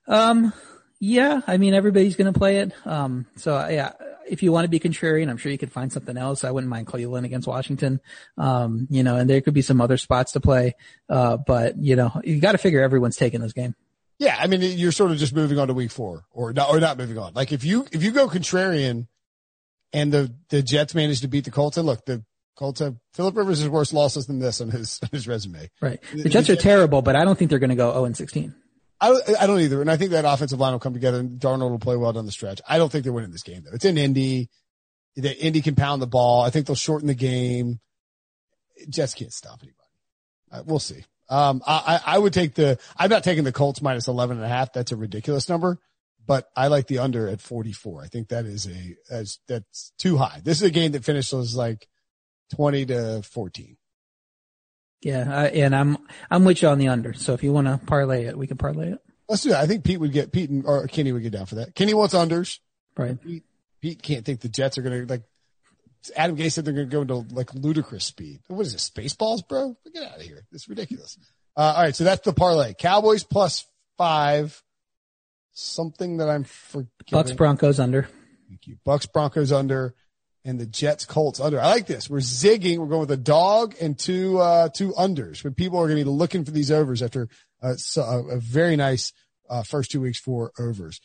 Um, yeah, I mean everybody's going to play it. Um, so yeah, if you want to be contrarian, I'm sure you could find something else. I wouldn't mind Cleveland against Washington. Um, you know, and there could be some other spots to play. Uh, but you know, you got to figure everyone's taking this game. Yeah. I mean, you're sort of just moving on to week four or not, or not moving on. Like if you, if you go contrarian and the, the Jets manage to beat the Colts and look, the Colts have Philip Rivers has worse losses than this on his, on his resume. Right. The Jets are terrible, but I don't think they're going to go 0 and 16. I, don't- I don't either. And I think that offensive line will come together and Darnold will play well down the stretch. I don't think they're winning this game though. It's in Indy. The Indy can pound the ball. I think they'll shorten the game. Jets can't stop anybody. Uh, we'll see. Um, I, I would take the, I'm not taking the Colts minus 11 and a half. That's a ridiculous number, but I like the under at 44. I think that is a, that's, that's too high. This is a game that finishes like 20 to 14. Yeah. I, and I'm, I'm with you on the under. So if you want to parlay it, we can parlay it. Let's do that. I think Pete would get, Pete and, or Kenny would get down for that. Kenny wants unders. Right. Pete, Pete can't think the Jets are going to like, Adam Gase said they're going to go into like ludicrous speed. What is this? Spaceballs, bro? Get out of here. It's ridiculous. Uh, all right. So that's the parlay. Cowboys plus five. Something that I'm forgetting. Bucks Broncos under. Thank you. Bucks Broncos under and the Jets Colts under. I like this. We're zigging. We're going with a dog and two, uh, two unders But people are going to be looking for these overs after uh, so, a very nice, uh, first two weeks for overs.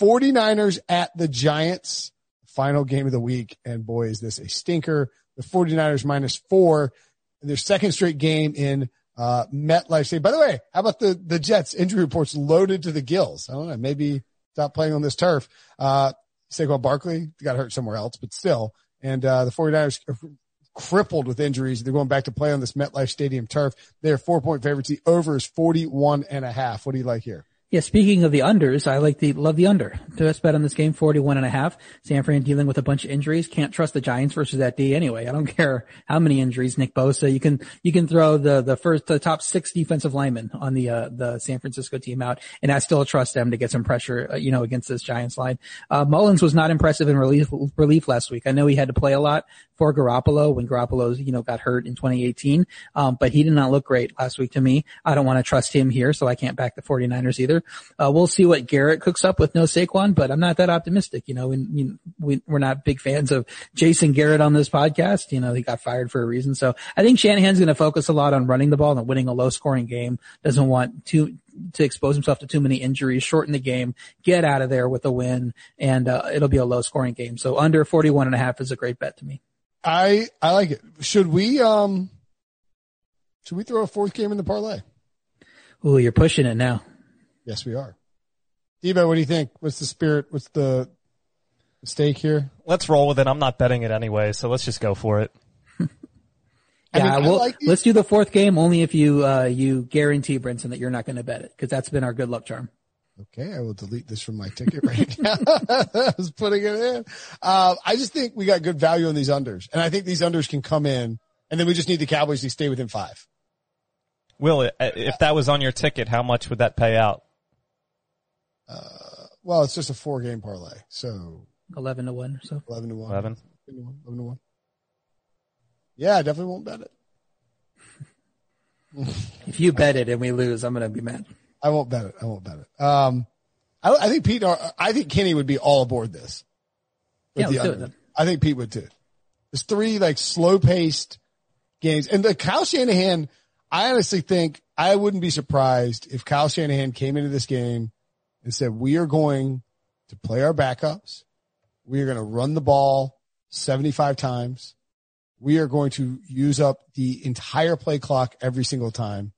49ers at the Giants final game of the week. And boy, is this a stinker. The 49ers minus four, their second straight game in uh, MetLife Stadium. By the way, how about the, the Jets injury reports loaded to the gills? I don't know. Maybe stop playing on this turf. Uh, Saquon Barkley got hurt somewhere else, but still. And, uh, the 49ers are crippled with injuries. They're going back to play on this MetLife Stadium turf. They're four point favorites. The over is 41 and a half. What do you like here? Yeah, speaking of the unders, I like the, love the under. Best bet on this game, 41 and a half. San Fran dealing with a bunch of injuries. Can't trust the Giants versus that D anyway. I don't care how many injuries, Nick Bosa. You can, you can throw the, the first, the top six defensive linemen on the, uh, the San Francisco team out. And I still trust them to get some pressure, uh, you know, against this Giants line. Uh, Mullens was not impressive in relief, relief last week. I know he had to play a lot for Garoppolo when Garoppolo, you know, got hurt in 2018. Um, but he did not look great last week to me. I don't want to trust him here, so I can't back the 49ers either. Uh, we'll see what Garrett cooks up with no Saquon, but I'm not that optimistic. You know, we, we, we're not big fans of Jason Garrett on this podcast. You know, he got fired for a reason. So I think Shanahan's going to focus a lot on running the ball and winning a low scoring game. Doesn't want to, to expose himself to too many injuries, shorten the game, get out of there with a win, and uh, it'll be a low scoring game. So under 41 and a half is a great bet to me. I I like it. Should we um should we throw a fourth game in the parlay? Ooh, you're pushing it now. Yes, we are. Debo, what do you think? What's the spirit? What's the stake here? Let's roll with it. I'm not betting it anyway, so let's just go for it. Yeah, mean, well, like let's do the fourth game only if you uh, you guarantee Brinson that you're not going to bet it because that's been our good luck charm. Okay, I will delete this from my ticket right now. I was putting it in. Uh, I just think we got good value on these unders, and I think these unders can come in, and then we just need the Cowboys to stay within five. Will, uh, if that was on your ticket, how much would that pay out? Uh, well, it's just a four game parlay, so eleven to one or so. Eleven to one. Eleven. 11 to one. 11 to one. Yeah, I definitely won't bet it. if you bet it and we lose, I'm going to be mad. I won't bet it. I won't bet it. Um, I, I think Pete, I think Kenny would be all aboard this. Yeah, let's do it then. I think Pete would too. There's three like slow paced games and the Kyle Shanahan, I honestly think I wouldn't be surprised if Kyle Shanahan came into this game and said, we are going to play our backups. We are going to run the ball 75 times. We are going to use up the entire play clock every single time.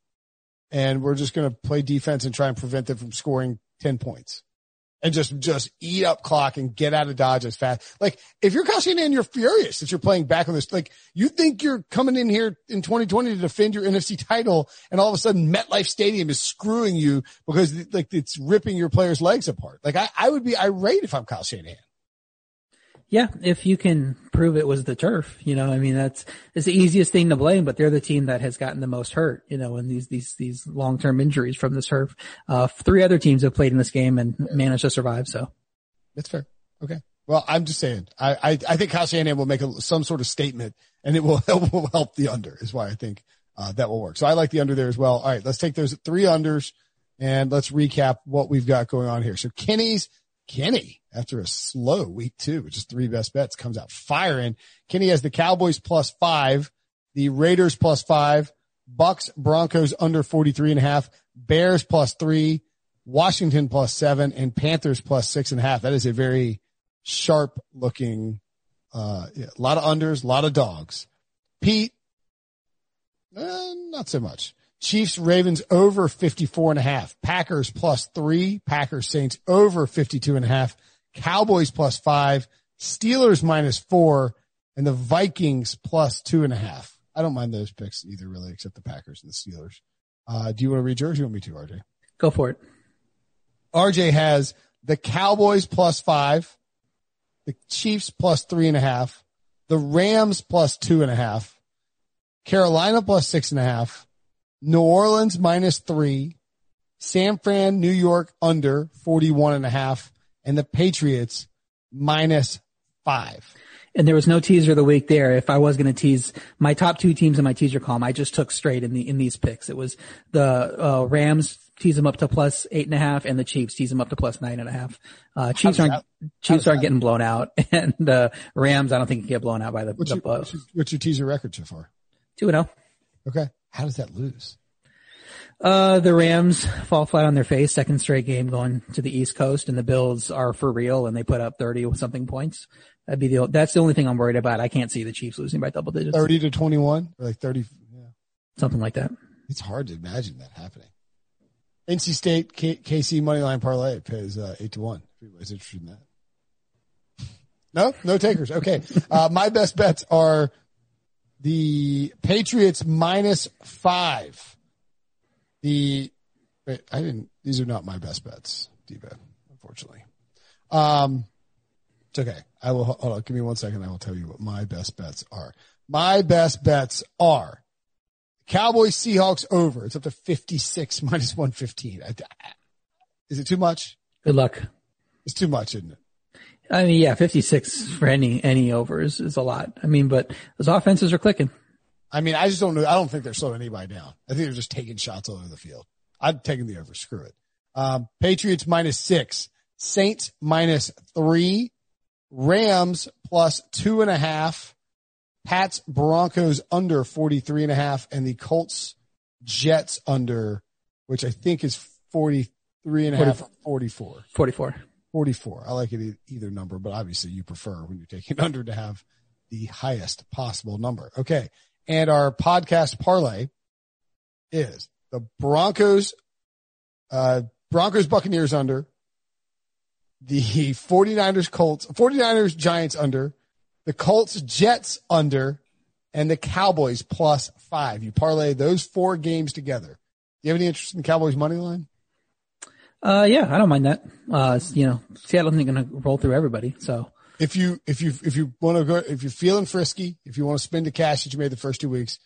And we're just going to play defense and try and prevent them from scoring 10 points and just, just eat up clock and get out of Dodge as fast. Like if you're Shanahan, you're furious that you're playing back on this. Like you think you're coming in here in 2020 to defend your NFC title and all of a sudden MetLife Stadium is screwing you because like it's ripping your players' legs apart. Like I, I would be irate if I'm Kyle Shanahan. Yeah, if you can prove it was the turf, you know, I mean, that's, it's the easiest thing to blame, but they're the team that has gotten the most hurt, you know, in these, these, these long-term injuries from the turf. Uh, three other teams have played in this game and managed to survive, so. That's fair. Okay. Well, I'm just saying, I, I, I think Kyle will make a, some sort of statement and it will, it will help the under is why I think, uh, that will work. So I like the under there as well. All right. Let's take those three unders and let's recap what we've got going on here. So Kenny's Kenny, after a slow week two, which is three best bets, comes out firing. Kenny has the Cowboys plus five, the Raiders plus five, Bucs, Broncos under 43 and a half, Bears plus three, Washington plus seven, and Panthers plus six and a half. That is a very sharp looking, uh, yeah, a lot of unders, a lot of dogs. Pete, eh, not so much. Chiefs Ravens over 54 and a half. Packers plus three. Packers Saints over 52 and a half. Cowboys plus five. Steelers minus four and the Vikings plus two and a half. I don't mind those picks either really, except the Packers and the Steelers. Uh, do you want to read yours? You want me to, RJ? Go for it. RJ has the Cowboys plus five, the Chiefs plus three and a half, the Rams plus two and a half, Carolina plus six and a half, New Orleans minus three, San Fran, New York under 41 and a half, and the Patriots minus five. And there was no teaser of the week there. If I was going to tease my top two teams in my teaser column, I just took straight in the in these picks. It was the uh, Rams tease them up to plus eight and a half, and the Chiefs tease them up to plus nine and a half. Uh, Chiefs aren't Chiefs aren't that- getting blown out, and the Rams I don't think get blown out by the, What's the your, uh, what's your, what's your teaser record so far? two and zero. Okay. How does that lose? Uh, the Rams fall flat on their face, second straight game going to the East Coast, and the Bills are for real, and they put up thirty something points. That'd be the that's the only thing I'm worried about. I can't see the Chiefs losing by double digits, 30 to 21 like 30. Yeah. something like that. It's hard to imagine that happening. NC State K- KC money line parlay pays uh, eight to one. If anybody's interested in that. No, no takers. Okay. Uh, my best bets are the Patriots minus five. The wait, I didn't. These are not my best bets, Diva, unfortunately. Um, it's okay. I will hold on. Give me one second. I will tell you what my best bets are. My best bets are Cowboys Seahawks over. It's up to 56 minus 115. I, I- is it too much? Good luck. It's too much, isn't it? I mean, yeah, 56 for any, any over is, a lot. I mean, but those offenses are clicking. I mean, I just don't know. I don't think they're slowing anybody down. I think they're just taking shots all over the field. I'm taking the over. Screw it. Um, Patriots minus six, Saints minus three, Rams plus two and a half, Pats Broncos under 43 and a half, and the Colts Jets under, which I think is 43 and a half, 44. 44. 44. I like it either number, but obviously you prefer when you're taking under to have the highest possible number. Okay. And our podcast parlay is the Broncos, uh, Broncos Buccaneers under, the 49ers Colts, 49ers Giants under, the Colts Jets under, and the Cowboys plus five. You parlay those four games together. Do you have any interest in the Cowboys money line? Uh, yeah, I don't mind that. Uh, you know, Seattle's not going to roll through everybody. So if you if you if you want to go if you're feeling frisky, if you want to spend the cash that you made the first two weeks,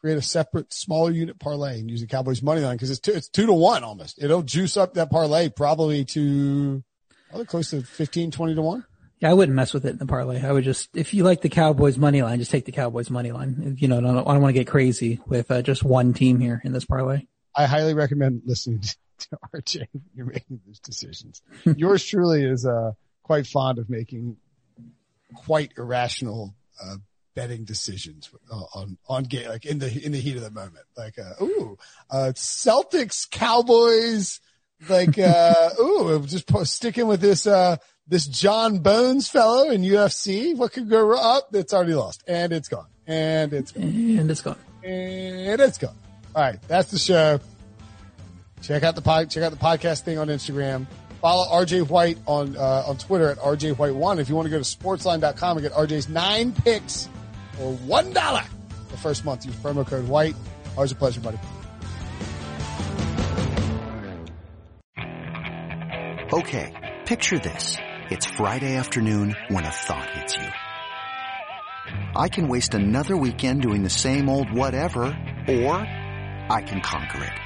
create a separate smaller unit parlay and use the Cowboys money line because it's two it's two to one almost. It'll juice up that parlay probably to probably close to 15, 20 to one. yeah, I wouldn't mess with it in the parlay. I would just, if you like the Cowboys money line, just take the Cowboys money line. You know, I don't, I don't want to get crazy with uh, just one team here in this parlay. I highly recommend listening to RJ when you're making those decisions. Yours truly is uh, quite fond of making quite irrational uh, betting decisions uh, on on game like in the in the heat of the moment. Like, uh, ooh, uh, Celtics, Cowboys, like, uh, ooh, just sticking with this uh, this John Bones fellow in UFC. What could go wrong? Oh, it's already lost, and it's gone, and it's gone And it's gone. and it's gone. All right, that's the show. Check out the pod, check out the podcast thing on Instagram. Follow RJ White on uh, on Twitter at RJ White One. If you want to go to sportsline.com and get RJ's nine picks for one dollar the first month, use promo code White. Always a pleasure, buddy. Okay, picture this. It's Friday afternoon when a thought hits you. I can waste another weekend doing the same old whatever, or I can conquer it.